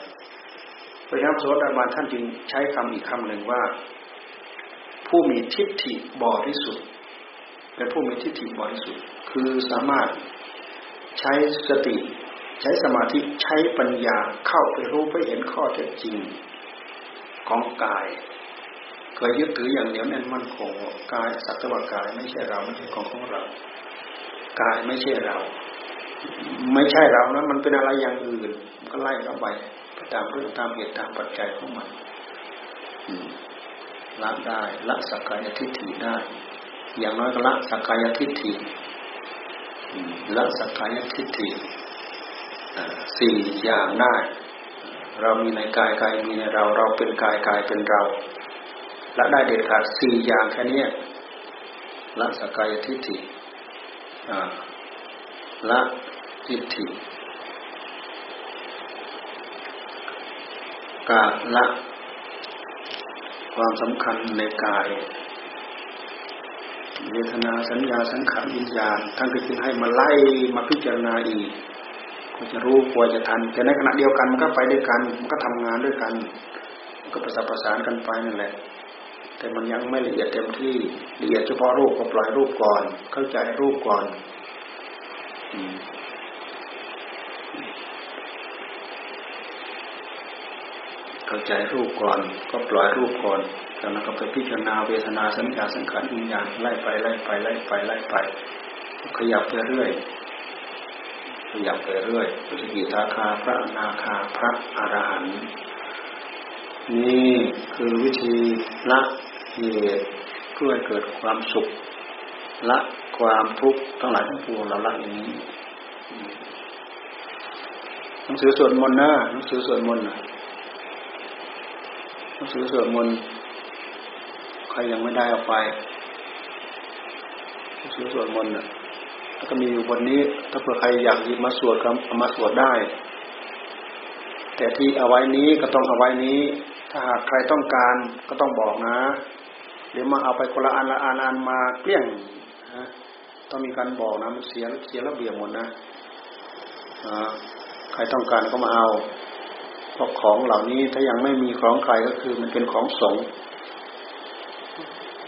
พระยาโสดาบันท่านจึงใช้คำอีกคำหนึ่งว่า ผู้มีทิฏฐิบริสุทธิ์ เป็นผู้มีทิฏฐิบริสุทธิ์ คือสามารถใช้สติ ใช้สมาธิใช้ปัญญาเข้าไปรู้ไปเห็นข้อเท็จจริงของกายเคยยึดถืออย่างเหนียวแน่นมั่นคงกายสัตว์วกายไม่ใช่เราไม่ใช่ของของเรา กายไม่ใช่เรา ไม่ใช่เรานะมันเป็นอะไรอย่างอื่นก็ไล่เข้าไปตามเรื่องตามเหตุตามปัจจัยของมันละได้ละสักกายทิฏฐิได้ อย่างน้อยก็ละสักกายทิฏฐิละสักกายทิฏฐิสี่อย่างได้เรามีในกายกายมีในเรา เราเป็นกายกายเป็นเราละได้เด็ดขาดสี่อย่างแค่นี้ละสกายทิฏฐิละทิฏฐิกาละความสำคัญในกาย เวทนาสัญญาสังขารวิญญาณท่านก็จึงให้มาไล่มาพิจารณาอีกกว่าจะรู้กว่าจะทัน แต่ในขณะเดียวกันมันก็ไปด้วยกันมันก็ทำงานด้วยกันมันก็ประสานประสานกันไปนั่นแหละ แต่มันยังไม่ละเอียดเต็มที่ละเอียดเฉพาะรูปก็ปล่อยรูปก่อน เข้าใจรูปก่อนเข้าใจรูปก่อน ก็ปล่อยรูปก่อน จากนั้นก็ไปพิจารณาเวทนาสัญญาสังขารวิญญาณไล่ไปไล่ไปไล่ไปไล่ไปขยับไปเรื่อยขยับไปเรื่อยปฏิกิทาคาพระนาคาพระอรหันต์นี่คือวิธีละเหตุเพื่อเกิดความสุข ละความทุกข์ทั้งหลายทั้งปวงเราละอย่างนี้หนังสือสวดมนต์นะหนังสือสวดมนต์หนังสือสวดมนต์ ครยังไม่ได้เอาไปสือสวดมนต์นะแล้วก็มีอยู่บนนี้ ถ้าเผื่อใครอยากหยิบมาสวดก็เอามาสวดได้ แต่ที่เอาไว้นี้ก็ต้องเอาไว้นี้ ถ้าหากใครต้องการก็ต้องบอกนะเดี๋ยวมาเอาไปคนละอันละอันอันมาเกลี้ยงนะต้องมีการบอกนะมันเสียเสียระเบียบหมดนะใครต้องการก็มาเอาเพราะของเหล่านี้ถ้ายังไม่มีของใครก็คือมันเป็นของสง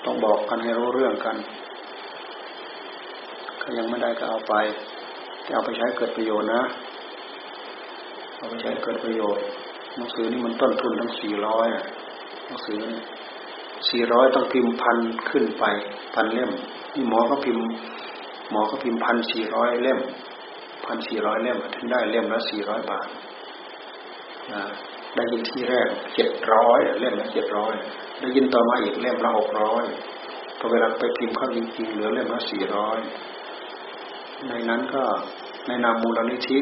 ต้องบอกกันให้รู้เรื่องกันใครยังไม่ได้ก็เอาไปจะเอาไปใช้เกิดประโยชน์นะ เอาไปใช้เกิดประโยชน์หนังสือนี่มันต้นทุนทั้งสี่ร้อยหนังสือสี่ร้อยต้องพิมพ์พันขึ้นไปพันเล่มนี่หมอก็พิมพ์ หมอก็พิมพ์พันสี่ร้อยเล่มพันสี่ร้อยเล่มถึงได้เล่มละสี่ร้อยบาท ได้ยินที่แรกเจ็ดร้อยเล่มละเจ็ดร้อยได้ยินต่อมาอีกเล่มละหกร้อยพอเวลาไปพิมพ์เข้าจริงๆเหลือเล่มละสี่ร้อยในนั้นก็ในนามมูลนิธิ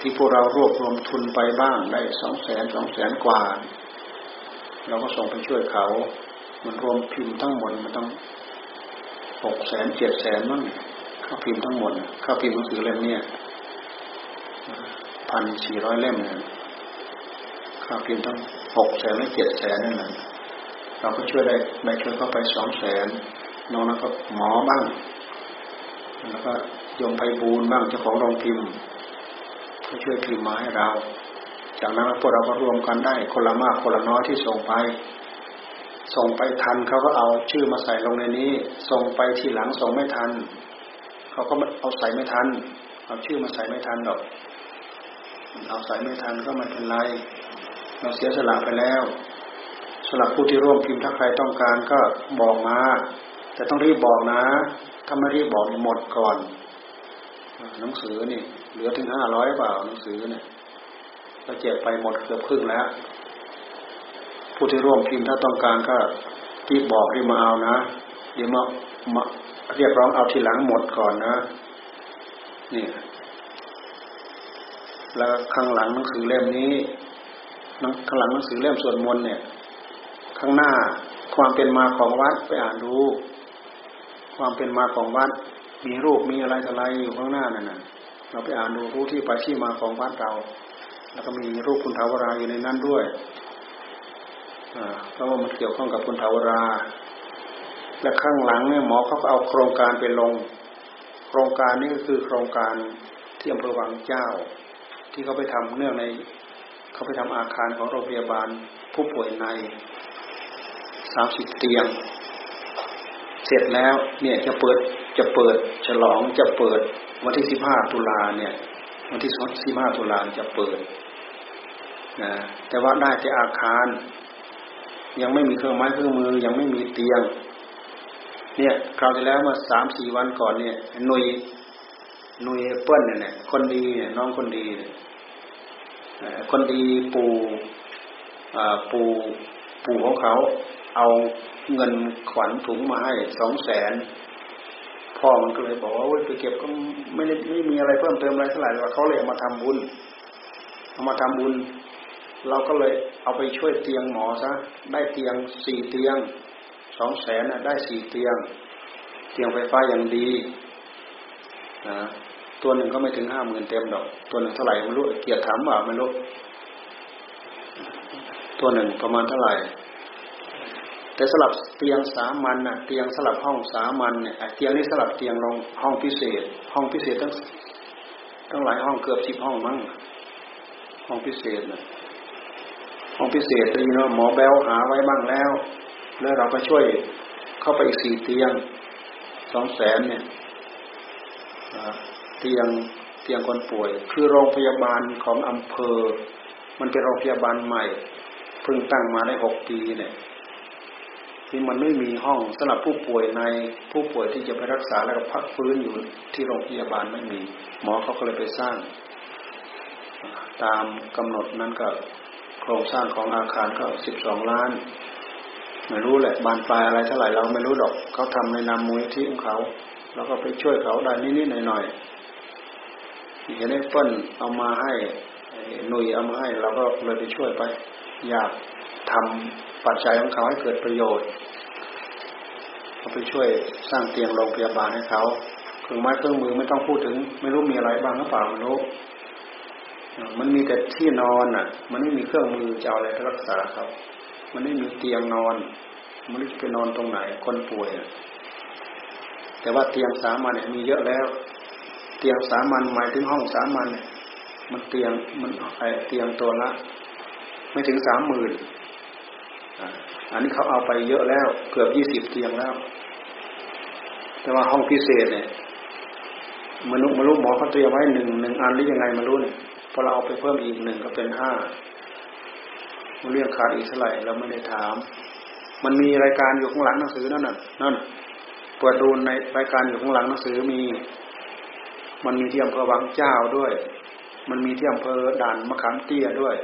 ที่พวกเรารวบรวมทุนไปบ้างได้สองแสนสองแสนกว่า เราก็ส่งไปช่วยเขา มันรวมพิมพ์ทั้งหมดมันต้องหกแสนเจ็ดแสนมั้งข้าพิมพ์ทั้งหมดข้าพิมพ์หนังสือเล่มนี้พันสี่ร้อยเล่มเนี่ย ข้าพิมพ์ทั้งหกแสนหรือเจ็ดแสนนั่นแหละเราก็ช่วยได้ได้ช่วยเข้าไปสองแสนน้องแล้วก็หมอบ้าง แล้วก็ยมไปบูนบ้างเจ้าของโรงพิมพ์ก็ช่วยพิมพ์มาให้เรา จากนั้นพวกเราก็รวมกันได้คนละมากคนละน้อยที่ส่งไปส่งไปทันเขาก็เอาชื่อมาใส่ลงในนี้ ส่งไปทีหลังส่งไม่ทัน เขาก็เอาใส่ไม่ทัน เอาชื่อมาใส่ไม่ทันดอก เอาใส่ไม่ทันก็ไม่เป็นไร เราเสียสละไปแล้วสำหรับผู้ที่ร่วมพิมพ์ถ้าใครต้องการก็บอกมา แต่ต้องรีบบอกนะ ถ้าไม่รีบบอกหมดก่อนหนังสือนี่ เหลือถึงห้าร้อยเปล่าหนังสือเนี่ยเราแจกไปหมดเกือบครึ่งแล้ว ผู้ที่ร่วมพิมพ์ถ้าต้องการก็รีบบอกรีบมาเอานะเดี๋ยวมามาเรียกร้องเอาทีหลังหมดก่อนนะนี่แล้วข้างหลังหนังสือเล่มนี้ ข้างหลังหนังสือเล่มสวดมนต์เนี่ย ข้างหน้าความเป็นมาของวัดไปอ่านดู ความเป็นมาของวัด มีรูปมีอะไรอะไรอยู่ข้างหน้านั่นน่ะเราไปอ่านดูรู้ที่ไปที่มาของวัดเรา แล้วก็มีรูปคุณทาวราอยู่ในนั้นด้วยเพราะว่ามันเกี่ยวข้องกับคุณทาวราและข้างหลังเนี่ยหมอเขาเอาโครงการไปลง โครงการนี้ก็คือโครงการที่อำเภอวังเจ้า ที่เขาไปทำเนื่องใน เขาไปทำอาคารของโรงพยาบาลผู้ป่วยในสามสิบเตียง เสร็จแล้วเนี่ยจะเปิดจะเปิดฉลองจะเปิดวันที่สิบห้าตุลาเนี่ยวันที่สิบห้าตุลาจะเปิดนะแต่ว่าได้แต่อาคาร ยังไม่มีเครื่องไม้เครื่องมือยังไม่มีเตียง เนี่ยคราวที่แล้วมาสามสี่วันก่อนเนี่ยหนุยหนุยเปิ้ลเนี่ยคนดีเนี่ยน้องคนดี คนดีปู่ปู่ปู่ของเขาเอาเงินขวัญถุงมาให้สองแสนพ่อมันก็เลยบอกว่าไปเก็บก็ไม่ได้ไม่มีอะไรเพิ่มเติมอะไรเท่าไหร่ว่าเขาเลยเอามาทำบุญเอามาทำบุญ เราก็เลยเอาไปช่วยเตียงหมอซะได้เตียงสี่เตียงสองแสนได้สี่เตียง เตียงไฟฟ้าอย่างดีนะ ตัวหนึ่งก็ไม่ถึงห้าหมื่นเต็มดอก ตัวหนึ่งเท่าไหร่ไม่รู้เกียรติถามว่าไม่รู้ตัวหนึ่งประมาณเท่าไหร่ แต่สลับเตียงสามัญน่ะเตียงสลับห้องสามัญเนี่ยเตียงนี้สลับเตียงลงห้องพิเศษ ห้องพิเศษตั้งตั้งหลายห้องเกือบสิบห้องมั้งห้องพิเศษนะห้องพิเศษตีเนาะหมอแบลหาไว้บ้างแล้ว แล้วเราก็ช่วยเข้าไปอีกสี่เตียงสองแสนเนี่ย เตียงเตียงคนป่วย คือโรงพยาบาลของอำเภอ มันเป็นโรงพยาบาลใหม่เพิ่งตั้งมาได้หกปีเนี่ยที่มันไม่มีห้องสำหรับผู้ป่วยในผู้ป่วยที่จะไปรักษาแล้วก็พักฟื้นอยู่ที่โรงพยาบาลไม่มี หมอเขาก็เลยไปสร้าง ตามกำหนดนั้นก็โครงสร้างของอาคารก็สิบสองล้านไม่รู้แหละบานปลายอะไรเท่าไหร่เราไม่รู้ดอกเขาทำในนามมูลที่ของเขาแล้วก็ไปช่วยเขาได้นิดๆหน่อยๆ เห็นไอ้เปิ้ลเอามาให้หนุยเอามาให้เราก็เลยไปช่วยไป อยากทำปัจจัยของเขาให้เกิดประโยชน์เขาไปช่วยสร้างเตียงโรงพยาบาลให้เขาเครื่องไม้เครื่องมือไม่ต้องพูดถึง ไม่รู้มีอะไรบ้างหรือเปล่าไม่รู้มันมีแต่ที่นอนอะ มันไม่มีเครื่องมือจะเอาอะไรไปรักษาเขามันไม่มีเตียงนอน มันจะไปนอนตรงไหนคนป่วยแต่ว่าเตียงสามัญเนี่ยมีเยอะแล้ว เตียงสามัญหมายถึงห้องสามัญมันเตียงมันไอเตียงตัวละ ไม่ถึงสามหมื่นอันนี้เขาเอาไปเยอะแล้วเกือบยี่สิบเตียงแล้ว แต่ว่าห้องพิเศษเนี่ยมนุษย์มนุษย์หมอเขาเตรียมไว้หนึ่งหนึ่งอันหรือยังไงมารู้เนี่ยพอเราเอาไปเพิ่มอีกหนึ่งก็เป็นห้ามันเรื่องขาดอีกเท่าไหร่เราไม่ได้ถาม มันมีรายการอยู่ข้างหลังหนังสือนั่นน่ะนั่นเปิดดูในรายการอยู่ข้างหลังหนังสือมี มันมีที่อำเภอวังเจ้าด้วย มันมีที่อำเภอด่านมะขามเตี้ยด้วย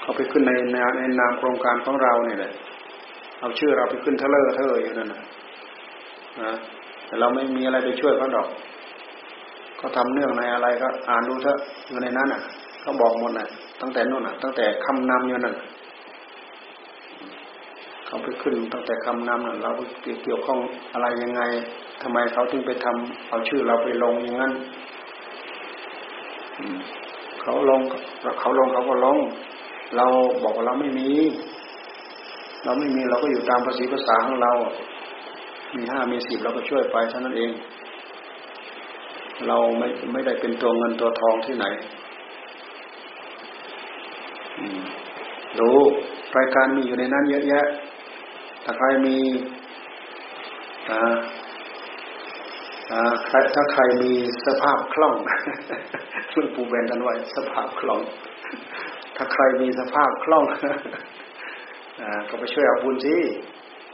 เขาไปขึ้นในในนามโครงการของเราเนี่ยแหละเอาชื่อเราไปขึ้นเทเลอร์เธออยู่นั่นนะนะแต่เราไม่มีอะไรไปช่วยเขาดอกเขาทาเนื่องในอะไรก็อ่านดูเถอะอยู่ในนั้นอะเขาบอกหมดน่ะ ตั้งแต่นู่นอะ ตั้งแต่คำนำอยู่นั่นเขาไปขึ้นตั้งแต่คำนำนั่นเราเกี่ยวข้องอะไรยังไง ทำไมเขาถึงไปทำเอาชื่อเราไปลงอย่างนั้นเขาลงเขาลงเขาก็ลง เราบอกว่าเราไม่มี เราไม่มีเราก็อยู่ตามภาษีภาษาของเรา มีห้ามีสิบเราก็ช่วยไปเท่านั้นเอง เราไม่ไม่ได้เป็นตัวเงินตัวทองที่ไหนรู้รายการมีอยู่ในนั้นเยอะแยะ ถ้าใครมีอ่า ถ้าใครมีสภาพคล่องช่วยปูแบนกันไว้สภาพคล่อง ถ้าใครมีสภาพคล่องก็ไปช่วยเอาบุญสิ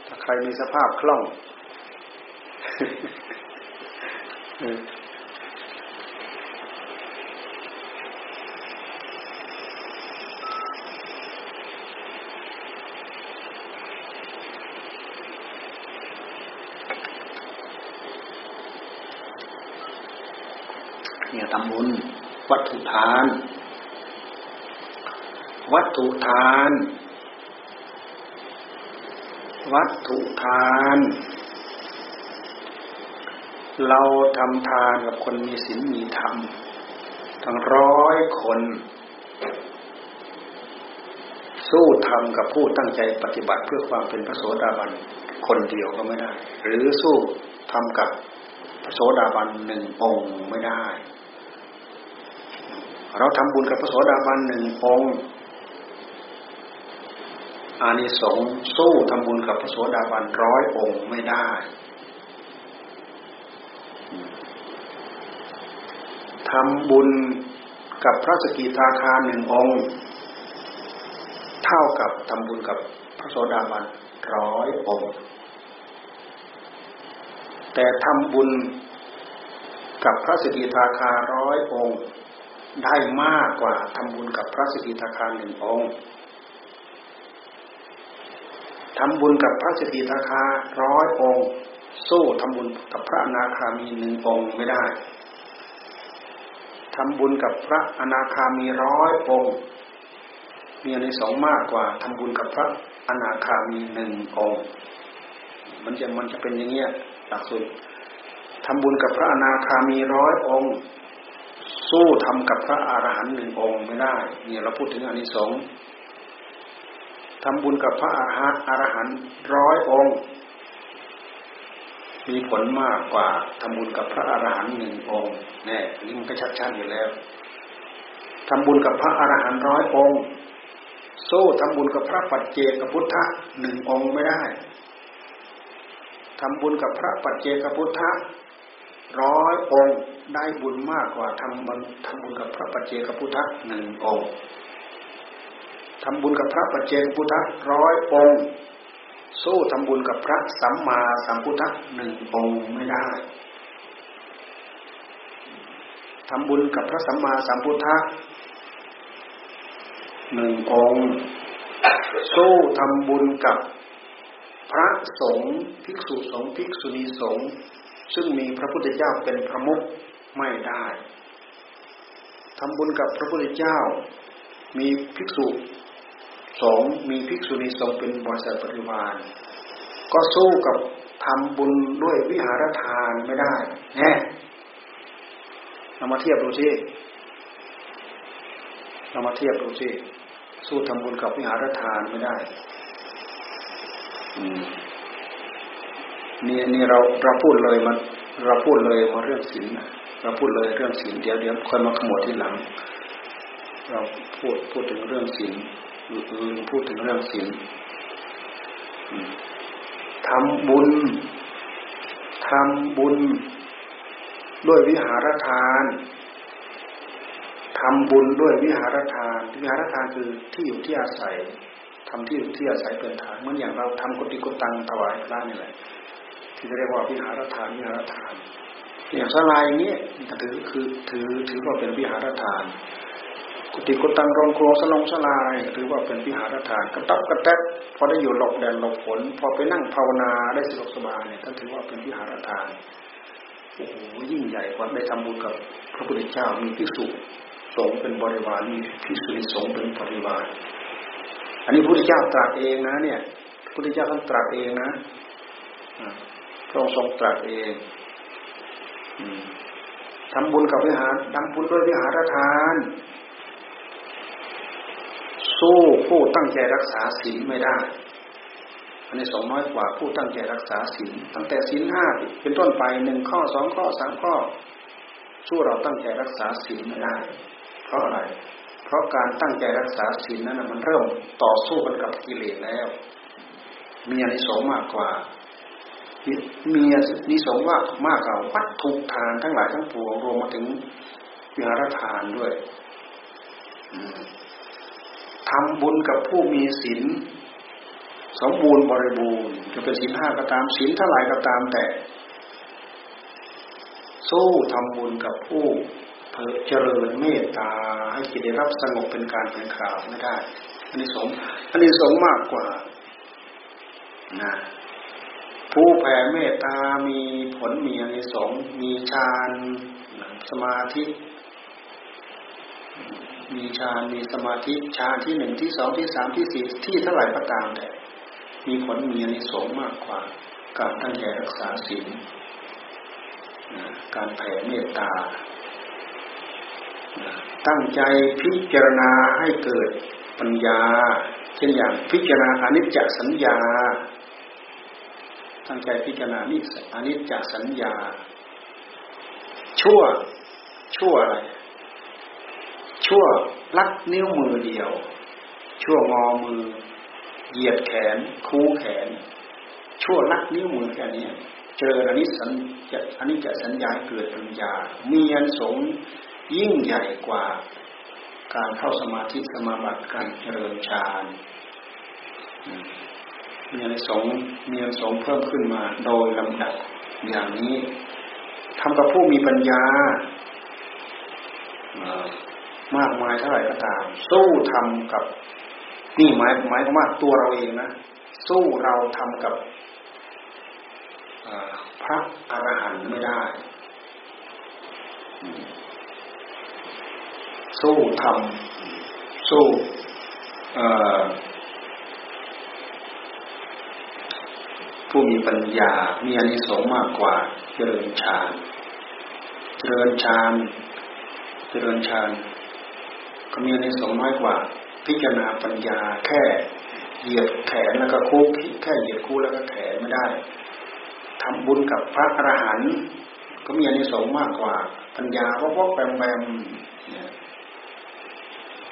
ถ้าใครมีสภาพคล่อง เนี่ยทำบุญ วัตถุทาน วัตถุทาน วัตถุทาน เราทำทานกับคนมีศีลมีธรรมทั้งร้อยคน สู้ทำกับผู้ตั้งใจปฏิบัติเพื่อความเป็นพระโสดาบันคนเดียวก็ไม่ได้ หรือสู้ทำกับพระโสดาบันหนึ่งองค์ไม่ได้ เราทำบุญกับพระโสดาบันหนึ่งองค์อานิสงส์สู้ทำบุญกับพระโสดาบันร้อยองค์ไม่ได้ทำบุญกับพระสกิทาคาหนึ่งองค์ เท่ากับทำบุญกับพระโสดาบันร้อยองค์ แต่ทำบุญกับพระสกิทาคาร้อยองค์ ได้มากกว่าทำบุญกับพระสกิทาคารหนึ่งองค์ทำบุญกับพระสกิทาคาร้อยองค์สู้ทำบุญกับพระอนาคามีหนึ่งองค์ไม่ได้ทำบุญกับพระอนาคามีร้อยองค์มีในสองมากกว่าทำบุญกับพระอนาคามีหนึ่งองค์ มันจะมันจะเป็นอย่างเงี้ยหลักสูตรทำบุญกับพระอนาคามีร้อยองค์ สู้ทำกับพระอรหันต์หนึ่งองค์ไม่ได้ เนี่ยเราพูดถึงอนิสงส์ทำบุญกับพระอาหารอรหันต์ร้อยองค์ มีผลมากกว่าทำบุญกับพระอรหันต์หนึ่งองค์แน่นี่มันก็ชัดๆอยู่แล้วทำบุญกับพระอรหันต์ร้อยองค์สู้ทำบุญกับพระปัจเจกพุทธะหนึ่งองค์ไม่ได้ทำบุญกับพระปัจเจกพุทธะ ร้อยองค์ได้บุญมากกว่าทำบุญทำบุญกับพระปัจเจกพุทธะหนึ่งองค์ทำบุญกับพระปัจเจกพุทธะร้อยองค์สู้ทำบุญกับพระสัมมาสัมพุทธะหนึ่งองค์ไม่ได้ทำบุญกับพระสัมมาสัมพุทธะหนึ่งองค์สู้ทำบุญกับพระสงฆ์ภิกษุสงฆ์ภิกษุณีสงฆ์ ซึ่งมีพระพุทธเจ้าเป็นพระมุขไม่ได้ทำบุญกับพระพุทธเจ้า มีภิกษุสงฆ์มีภิกษุณีสงฆ์เป็นบริษัทปริวารก็สู้กับทำบุญด้วยวิหารทานไม่ได้แน่เรามาเทียบดูสิเรามาเทียบดูสิสู้ทำบุญกับวิหารทานไม่ได้ นี่นี่เราเราพูดเลยมันเราพูดเลยมาเรื่องศีลเราพูดเลยเรื่องศีลเดี๋ยวเดี๋ยวค่อยมาขมวดที่หลัง เราพูดพูดถึงเรื่องศีลลืมพูดถึงเรื่องศีลทำบุญทำบุญ ด้วยวิหารทานทำบุญด้วยวิหารทาน วิหารทานคือที่อยู่ที่อาศัยทำที่อยู่ที่อาศัยเป็นฐานเหมือนอย่างเราทำกุฏิกุตังถวายพระนี่แหละ ที่เรียกว่าวิหารทานวิหารทานอย่างสลายนี้ถือคือถือถือว่าเป็นวิหารทาน กุฏิกุตังรองครัวสลงสลายถือว่าเป็นวิหารทานกระตับกระแทกพอได้อยู่หลบแดดหลบฝนพอไปนั่งภาวนาได้สะดวกสบายเนี่ยท่านถือว่าเป็นวิหารทานโอ้โหยิ่งใหญ่กว่าได้ทำบุญกับพระพุทธเจ้ามีพิสุสงเป็นบริวารมีพิสุนิสงเป็นบริวารอันนี้พระพุทธเจ้าตรัสเองนะ เนี่ยพระพุทธเจ้าท่านตรัสเองนะ ระองค์ทรงตรัสเองทำบุญกับวิหารทำบุญด้วยวิหารทาน สู้ผู้ตั้งใจรักษาศีลไม่ได้อันนี้สองน้อยกว่าผู้ตั้งใจรักษาศีลตั้งแต่ศีลห้าเป็นต้นไปหนึ่งข้อสองข้อสามข้อ สู้เราตั้งใจรักษาศีลไม่ได้ เพราะอะไร เพราะการตั้งใจรักษาศีลนั้นมันเริ่มต่อสู้กันกับกิเลสแล้ว มีอนิสงส์มากกว่า มีนิสงส์ว่ามากกว่าวัตถุทานทั้งหลายทั้งปวงรวมมาถึงวิหารทานด้วยทำบุญกับผู้มีศีลสมบูรณ์บริบูรณ์จะเป็นศีลห้าก็ตามศีลเท่าไหร่ก็ตามแต่ สู้ทำบุญกับผู้เจริญเมตตาให้จิตได้รับสงบเป็นการเป็นคราวไม่ได้อันนี้สงอันนี้สงมากกว่านะ ผู้แผ่เมตตามีผลมีอนนี้สงมีฌานสมาธิ มีฌานมีสมาธิฌานที่หนึ่งที่สองที่สามที่สี่ที่เท่าไหร่ก็ตามแต่มีผลมีอนนี้สงมากกว่า การตั้งใจรักษาศีลการแผ่เมตตา ตั้งใจพิจารณาให้เกิดปัญญา เช่นอย่างพิจารณาอนิจจสัญญา ตั้งใจพิจารณานิอนิจจสัญญา ชั่ว ชั่วอะไร ชั่วลักนิ้วมือเดียว ชั่วงอมือ เหยียดแขน คูแขน ชั่วลักนิ้วมือแค่นี้เจออนิจสัญญาอนิจจสัญญาเกิดปัญญา มีอันสงยิ่งใหญ่กว่าการเข้าสมาธิสมาบัติการเจริญฌาน มีอะไรสงมีอะไรสงเพิ่มขึ้นมา โดยลำดับอย่างนี้ทำกับผู้มีปัญญามากมายเท่าไหร่ก็ตาม สู้ทำกับนี่หมายหมายว่าตัวเราเองนะสู้เราทำกับพระอรหันต์ไม่ได้ สู้ทำสู้ ผู้มีปัญญา มีอานิสงส์มากกว่าเจริญฌานเจริญฌานเจริญฌานก็มีอานิสงส์น้อยกว่า พิจารณาปัญญาแค่เหยียดแขนแล้วก็คุกแค่เหยียดคู่แล้วก็แขนไม่ได้ทำบุญกับพระอรหันต์ก็มีอนิสงส์มากกว่า ปัญญาเพวกพวกแปมแปม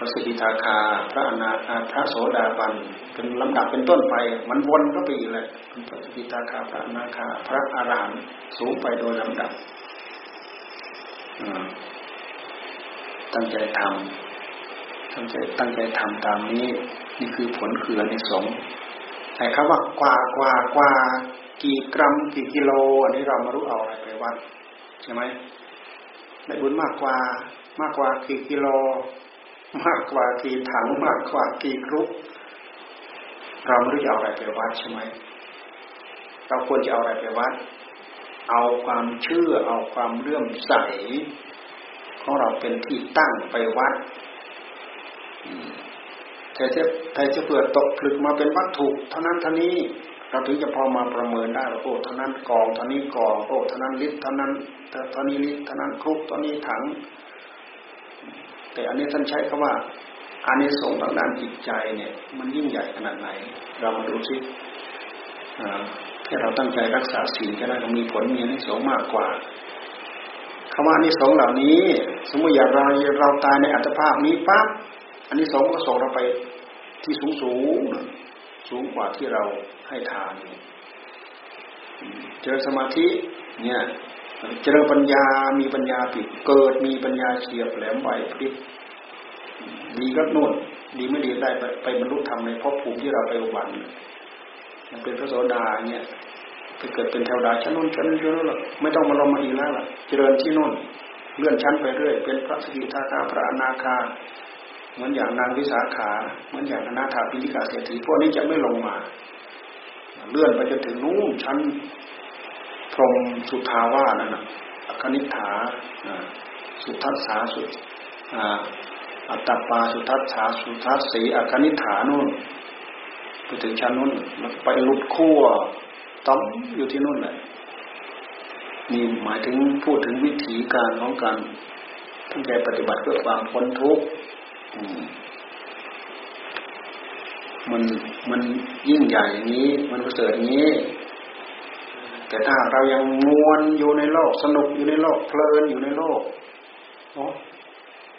ระสกิทาคา พระอนาคาพระโสดาบันเป็นลำดับเป็นต้นไป มันวนก็ไปอีกเลยพระสกิทาคา พระอนาคา พระอรหันต์สูงไปโดยลำดับตั้งใจทำตั้งใจตั้งใจทำตามนี้ นี่คือผลคือในสงแต่คำว่ากว่ากว่ากว่ากี่กรัมกี่กิโล อันนี้เรามารู้เอาอะไรไปวัดใช่ไหมได้บุญมากกว่ามากกว่ากี่กิโล มากกว่ากี่ถังมากกว่ากี่ครุกเราไม่รู้จะเอาอะไรไปวัดใช่ไหมเราควรจะเอาอะไรไปวัด เอาความเชื่อเอาความเลื่อมใสของเราเป็นที่ตั้งไปวัดแต่จะแต่จะเปิดตกผลึกมาเป็นวัตถุเท่านั้นเท่านี้เราถึงจะพอมาประเมินได้ว่าโอ้เท่านั้นกองเท่านี้กองโอ้เท่านั้นลิตรเท่านั้นเท่านี้ลิตรเท่านั้นครุกเท่านี้ถัง แต่อันนี้ท่านใช้คำว่าอันนี้สงทางด้านจิตใจเนี่ย มันยิ่งใหญ่ขนาดไหน เรามาดูสิแค่เราตั้งใจรักษาศีลก็ได้มีผลมีอันนี้สงมากกว่าคำว่าอันนี้สงเหล่านี้ สมมติอย่างเราเราตายในอัตภาพนี้ปั๊บอันนี้สงก็ส่งเราไปที่สูงสูงสูงกว่าที่เราให้ทานเจอสมาธิเนี่ย เจริญปัญญามีปัญญาปิดเกิดมีปัญญาเฉียบแหลมไหวพริบดีก็นู่นดีไม่ดีได้ไปไปบรรลุธรรมในภพภูมิที่เราไปวันยังเป็นพระโสดาเนี่ยไปเกิดเป็นเทวดาชั้นนู้นชั้นนี้ชั้นนู้นไม่ต้องมาลงมาอีกแล้วล่ะ เจริญที่นู่นเลื่อนชั้นไปเรื่อย เป็นพระสกิทาคาพระอนาคาเหมือนอย่างนางวิสาขาเหมือนอย่างอนาถาปิฎกาเศรษฐีพวกนี้จะไม่ลงมา เลื่อนไปจนถึงนู้นชั้น พรมสุทาวานั่นนะอคณิฐาสุทัศสาสุอัตตปาสุทัศสาสุทัศสีอคณิฐานู่นไปถึงชั้นนู้นไปลุดขั้วต้อมอยู่ที่นู่นแหละนี่หมายถึงพูดถึงวิธีการของการทั้งใจปฏิบัติเพื่อความพ้นทุกข์มันมันยิ่งใหญ่อย่างนี้ มันประเสริฐอย่างนี้ แต่ถ้าเรายังมวนอยู่ในโลก สนุกอยู่ในโลก เพลินอยู่ในโลกโอ้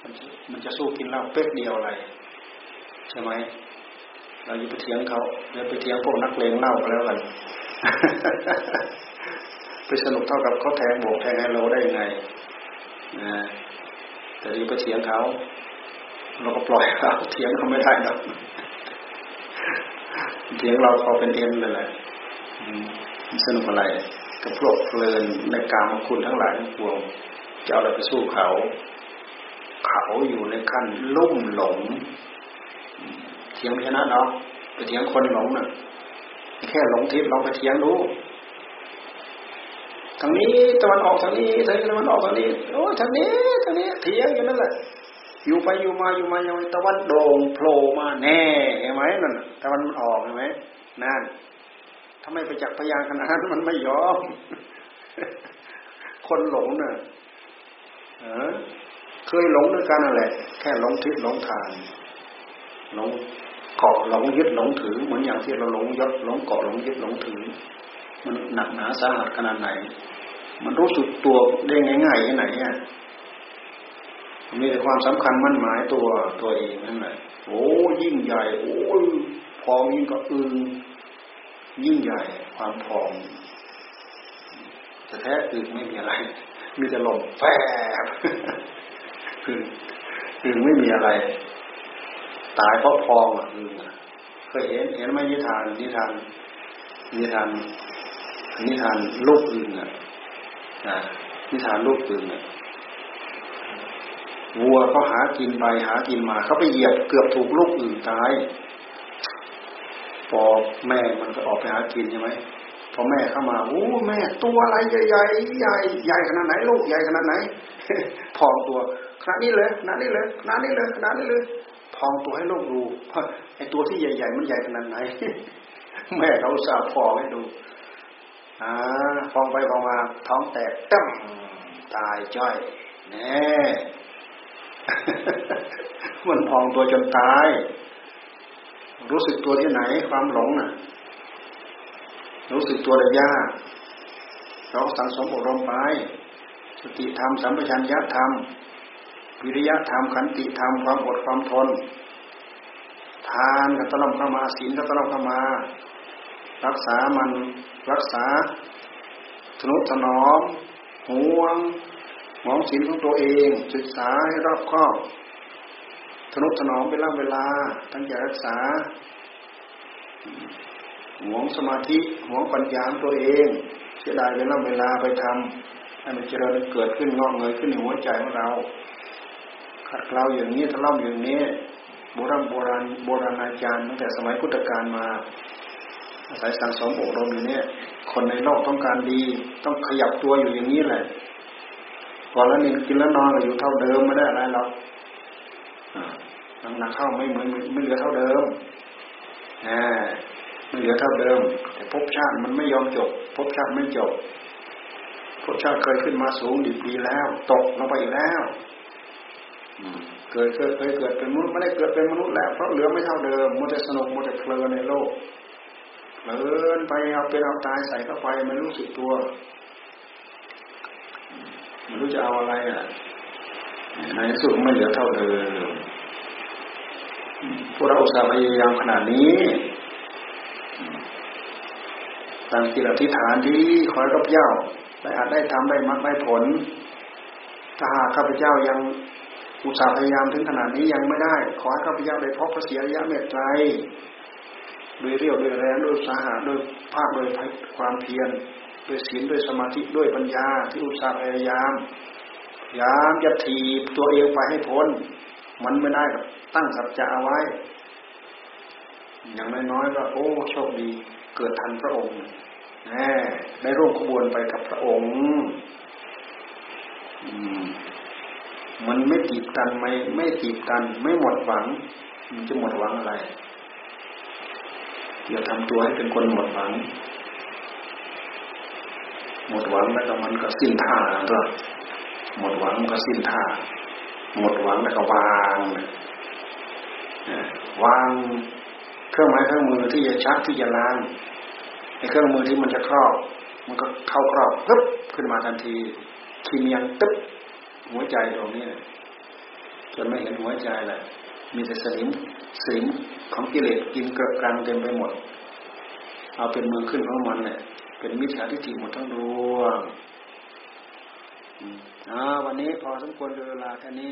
มันจะมันจะสู้กินเหล้าเป๊กเดียวอะไรใช่ไหมเราอยู่ไปเถียงเขาอย่าไปเถียงพวกนักเลงเล่าก็แล้วกันไปสนุกเท่ากับเขาแทงโบกแทงไฮโลได้ยังไงนะแต่อย่าไปเถียงเขาเราก็ปล่อยเขาเถียงเขาไม่ได้หรอกเถียงเราพอเป็นเอ็นเลยแหละ สนุกอะไรกับพวกเพลินในกามคุณทั้งหลายทั้งปวงจะเอาอะไรไปสู้เขา เขาอยู่ในขั้นลุ่มหลงเถียงชนะเนาะไปเถียงคนหลงน่ะแค่หลงทิพย์ลองไปเถียงดูทางนี้ตะวันออกทางนี้ทางนี้ตะวันออกทางนี้โอ้ทางนี้ทางนี้เถียงอยู่นั่นแหละอยู่ไปอยู่มาอยู่มาอย่างตะวันโด่งโผล่มาแน่เห็นไหมนั่นตะวันออกเห็นไหมนั่น ทำไมไปจักพยานขนาดนั้นมันไม่ยอม คนหลงเน่ะเออเคยหลงด้วยกันนั่นแหละ แค่หลงทิศหลงทางหลงเกาะหลงยึดหลงถือ เหมือนอย่างที่เราหลงยศหลงเกาะหลงยึดหลงถือ มันหนักหนาสาหัสขนาดไหน มันรู้สึกตัวได้ง่ายๆแค่ไหนเนี่ยมีแต่ความสำคัญมั่นหมายตัวตัวเองนั่นแหละโอ้ยิ่งใหญ่ โอ้พองยิ่งก็อึง ยิ่งใหญ่ความพองแต่แท้อึงไม่มีอะไร มีแต่ลมแฝบอึงอึงไม่มีอะไร ตายเพราะพองอะอึงเคยเห็นเห็นไหมนิทานนิทานนิทานนิทานลูกอึงอะนิทานลูกอึงอะวัวเขาหากินไปหากินมาเขาไปเหยียบเกือบถูกลูกอื่นตาย อแม่มันก็ออกไปหากินใช่ไหมพอแม่เข้ามาโอ้แม่ตัวอะไรใหญ่ใหญ่ใหญ่ใหญ่ขนาดไหนลูกใหญ่ขนาดไหน พองตัวขนาดนี้เลยขนาดนี้เลยขนาดนี้เลยขนาดนี้เลย พองตัวให้ลูกดูไอตัวที่ใหญ่ๆมันใหญ่ขนาดไหน แม่เขาสาพองให้ดูอ่าพองไปพองมาท้องแตกตั้มตายจ้อยแน่มันพองตัวจนตาย รู้สึกตัวที่ไหน ความหลงน่ะ รู้สึกตัวได้ยากเราสังสมอบรมไปสติธรรมสัมปชัญญะธรรมวิริยะธรรมขันติธรรมความอดความทน ทานก็ต้องเข้ามาศีลก็ต้องเข้ามา รักษามันรักษาทนุถนอมห่วงหวงศีลของตัวเอง ศึกษาให้รอบคอบ ทนุถนอมเวลาเวลา ตั้งใจรักษาหวงสมาธิหวงปัญญาตัวเองเสียดายเวลาเวลาไปทำให้มันเจริญเกิดขึ้นงอกเงยขึ้นในหัวใจของเราขัดเกลาอย่างนี้ทะเลาอย่างนี้โบราณโบราณโบราณอาจารย์ตั้งแต่สมัยพุทธกาลมาอาศัยสังสมอบรมอยู่เนี่ย คนในโลกต้องการดี ต้องขยับตัวอยู่อย่างนี้แหละพอแล้วนี่กินแล้วนอนอยู่เท่าเดิมไม่ได้อะไรหรอก หนักเข้าไม่เหมือนไม่เหลือเท่าเดิมอ่าไม่เหลือเท่าเดิม แต่ภพชาติมันไม่ยอมจบภพชาติไม่จบภพชาติเคยขึ้นมาสูงดีปีแล้ว ตกลงไปแล้วเกิดเคยเคยเกิดเป็นมนุษย์ไม่ได้เกิดเป็นมนุษย์แล้วเพราะเหลือไม่เท่าเดิมมัวแต่สนุกมัวแต่เพลินในโลกเพลินไปเอาเป็นเอาตายใส่เข้าไปไม่รู้สึกตัวไม่รู้จะเอาอะไรอะในสุดไม่เหลือเท่าเดิม พวกเราอุตสาพยายามขนาดนี้ตั้งจิตอธิษฐานที่ขอให้ข้าพเจ้า ได้อาจได้ทำได้มากได้ผล ถ้าหากข้าพเจ้ายังอุตสาห์พยายามถึงขนาดนี้ยังไม่ได้ ขอให้ข้าพเจ้าได้พบพระเสียระยะเมตไตรด้วยเรียวด้วยแรงด้วยสาหะด้วยภาคด้วยความเพียรด้วยศีลด้วยสมาธิด้วยปัญญาที่อุตสาห์พยายามพยายามจะถีบตัวเองไปให้พ้น มันไม่ได้ตั้งสัจจะเอาไว้ อย่างน้อยๆก็โอ้โชคดีเกิดทันพระองค์แหมได้ร่วมขบวนไปกับพระองค์มันไม่ตีบตันไม่ไม่ตีบตัน ไม่หมดหวัง มันจะหมดหวังอะไรอย่าทำตัวให้เป็นคนหมดหวัง หมดหวังแล้วก็มันก็สิ้นท่าตัวหมดหวังก็สิ้นท่า หมดหวังแล้วก็วางวางเครื่องไม้เครื่องมือที่จะชักที่จะล้างไอ้เครื่องมือที่มันจะครอบ มันก็เข้าครอบปึ๊บขึ้นมาทันทีคีเมียงตึ๊บหัวใจตรงนี้จนไม่เห็นหัวใจแหละมีแต่สนิมสนิมของกิเลสกินกลือกรังเต็มไปหมด เอาเป็นมือขึ้นของมันเนี่ยเป็นมิจฉาทิฏฐิหมดทั้งดวง อ่าวันนี้พอสมควรเวลาแค่นี้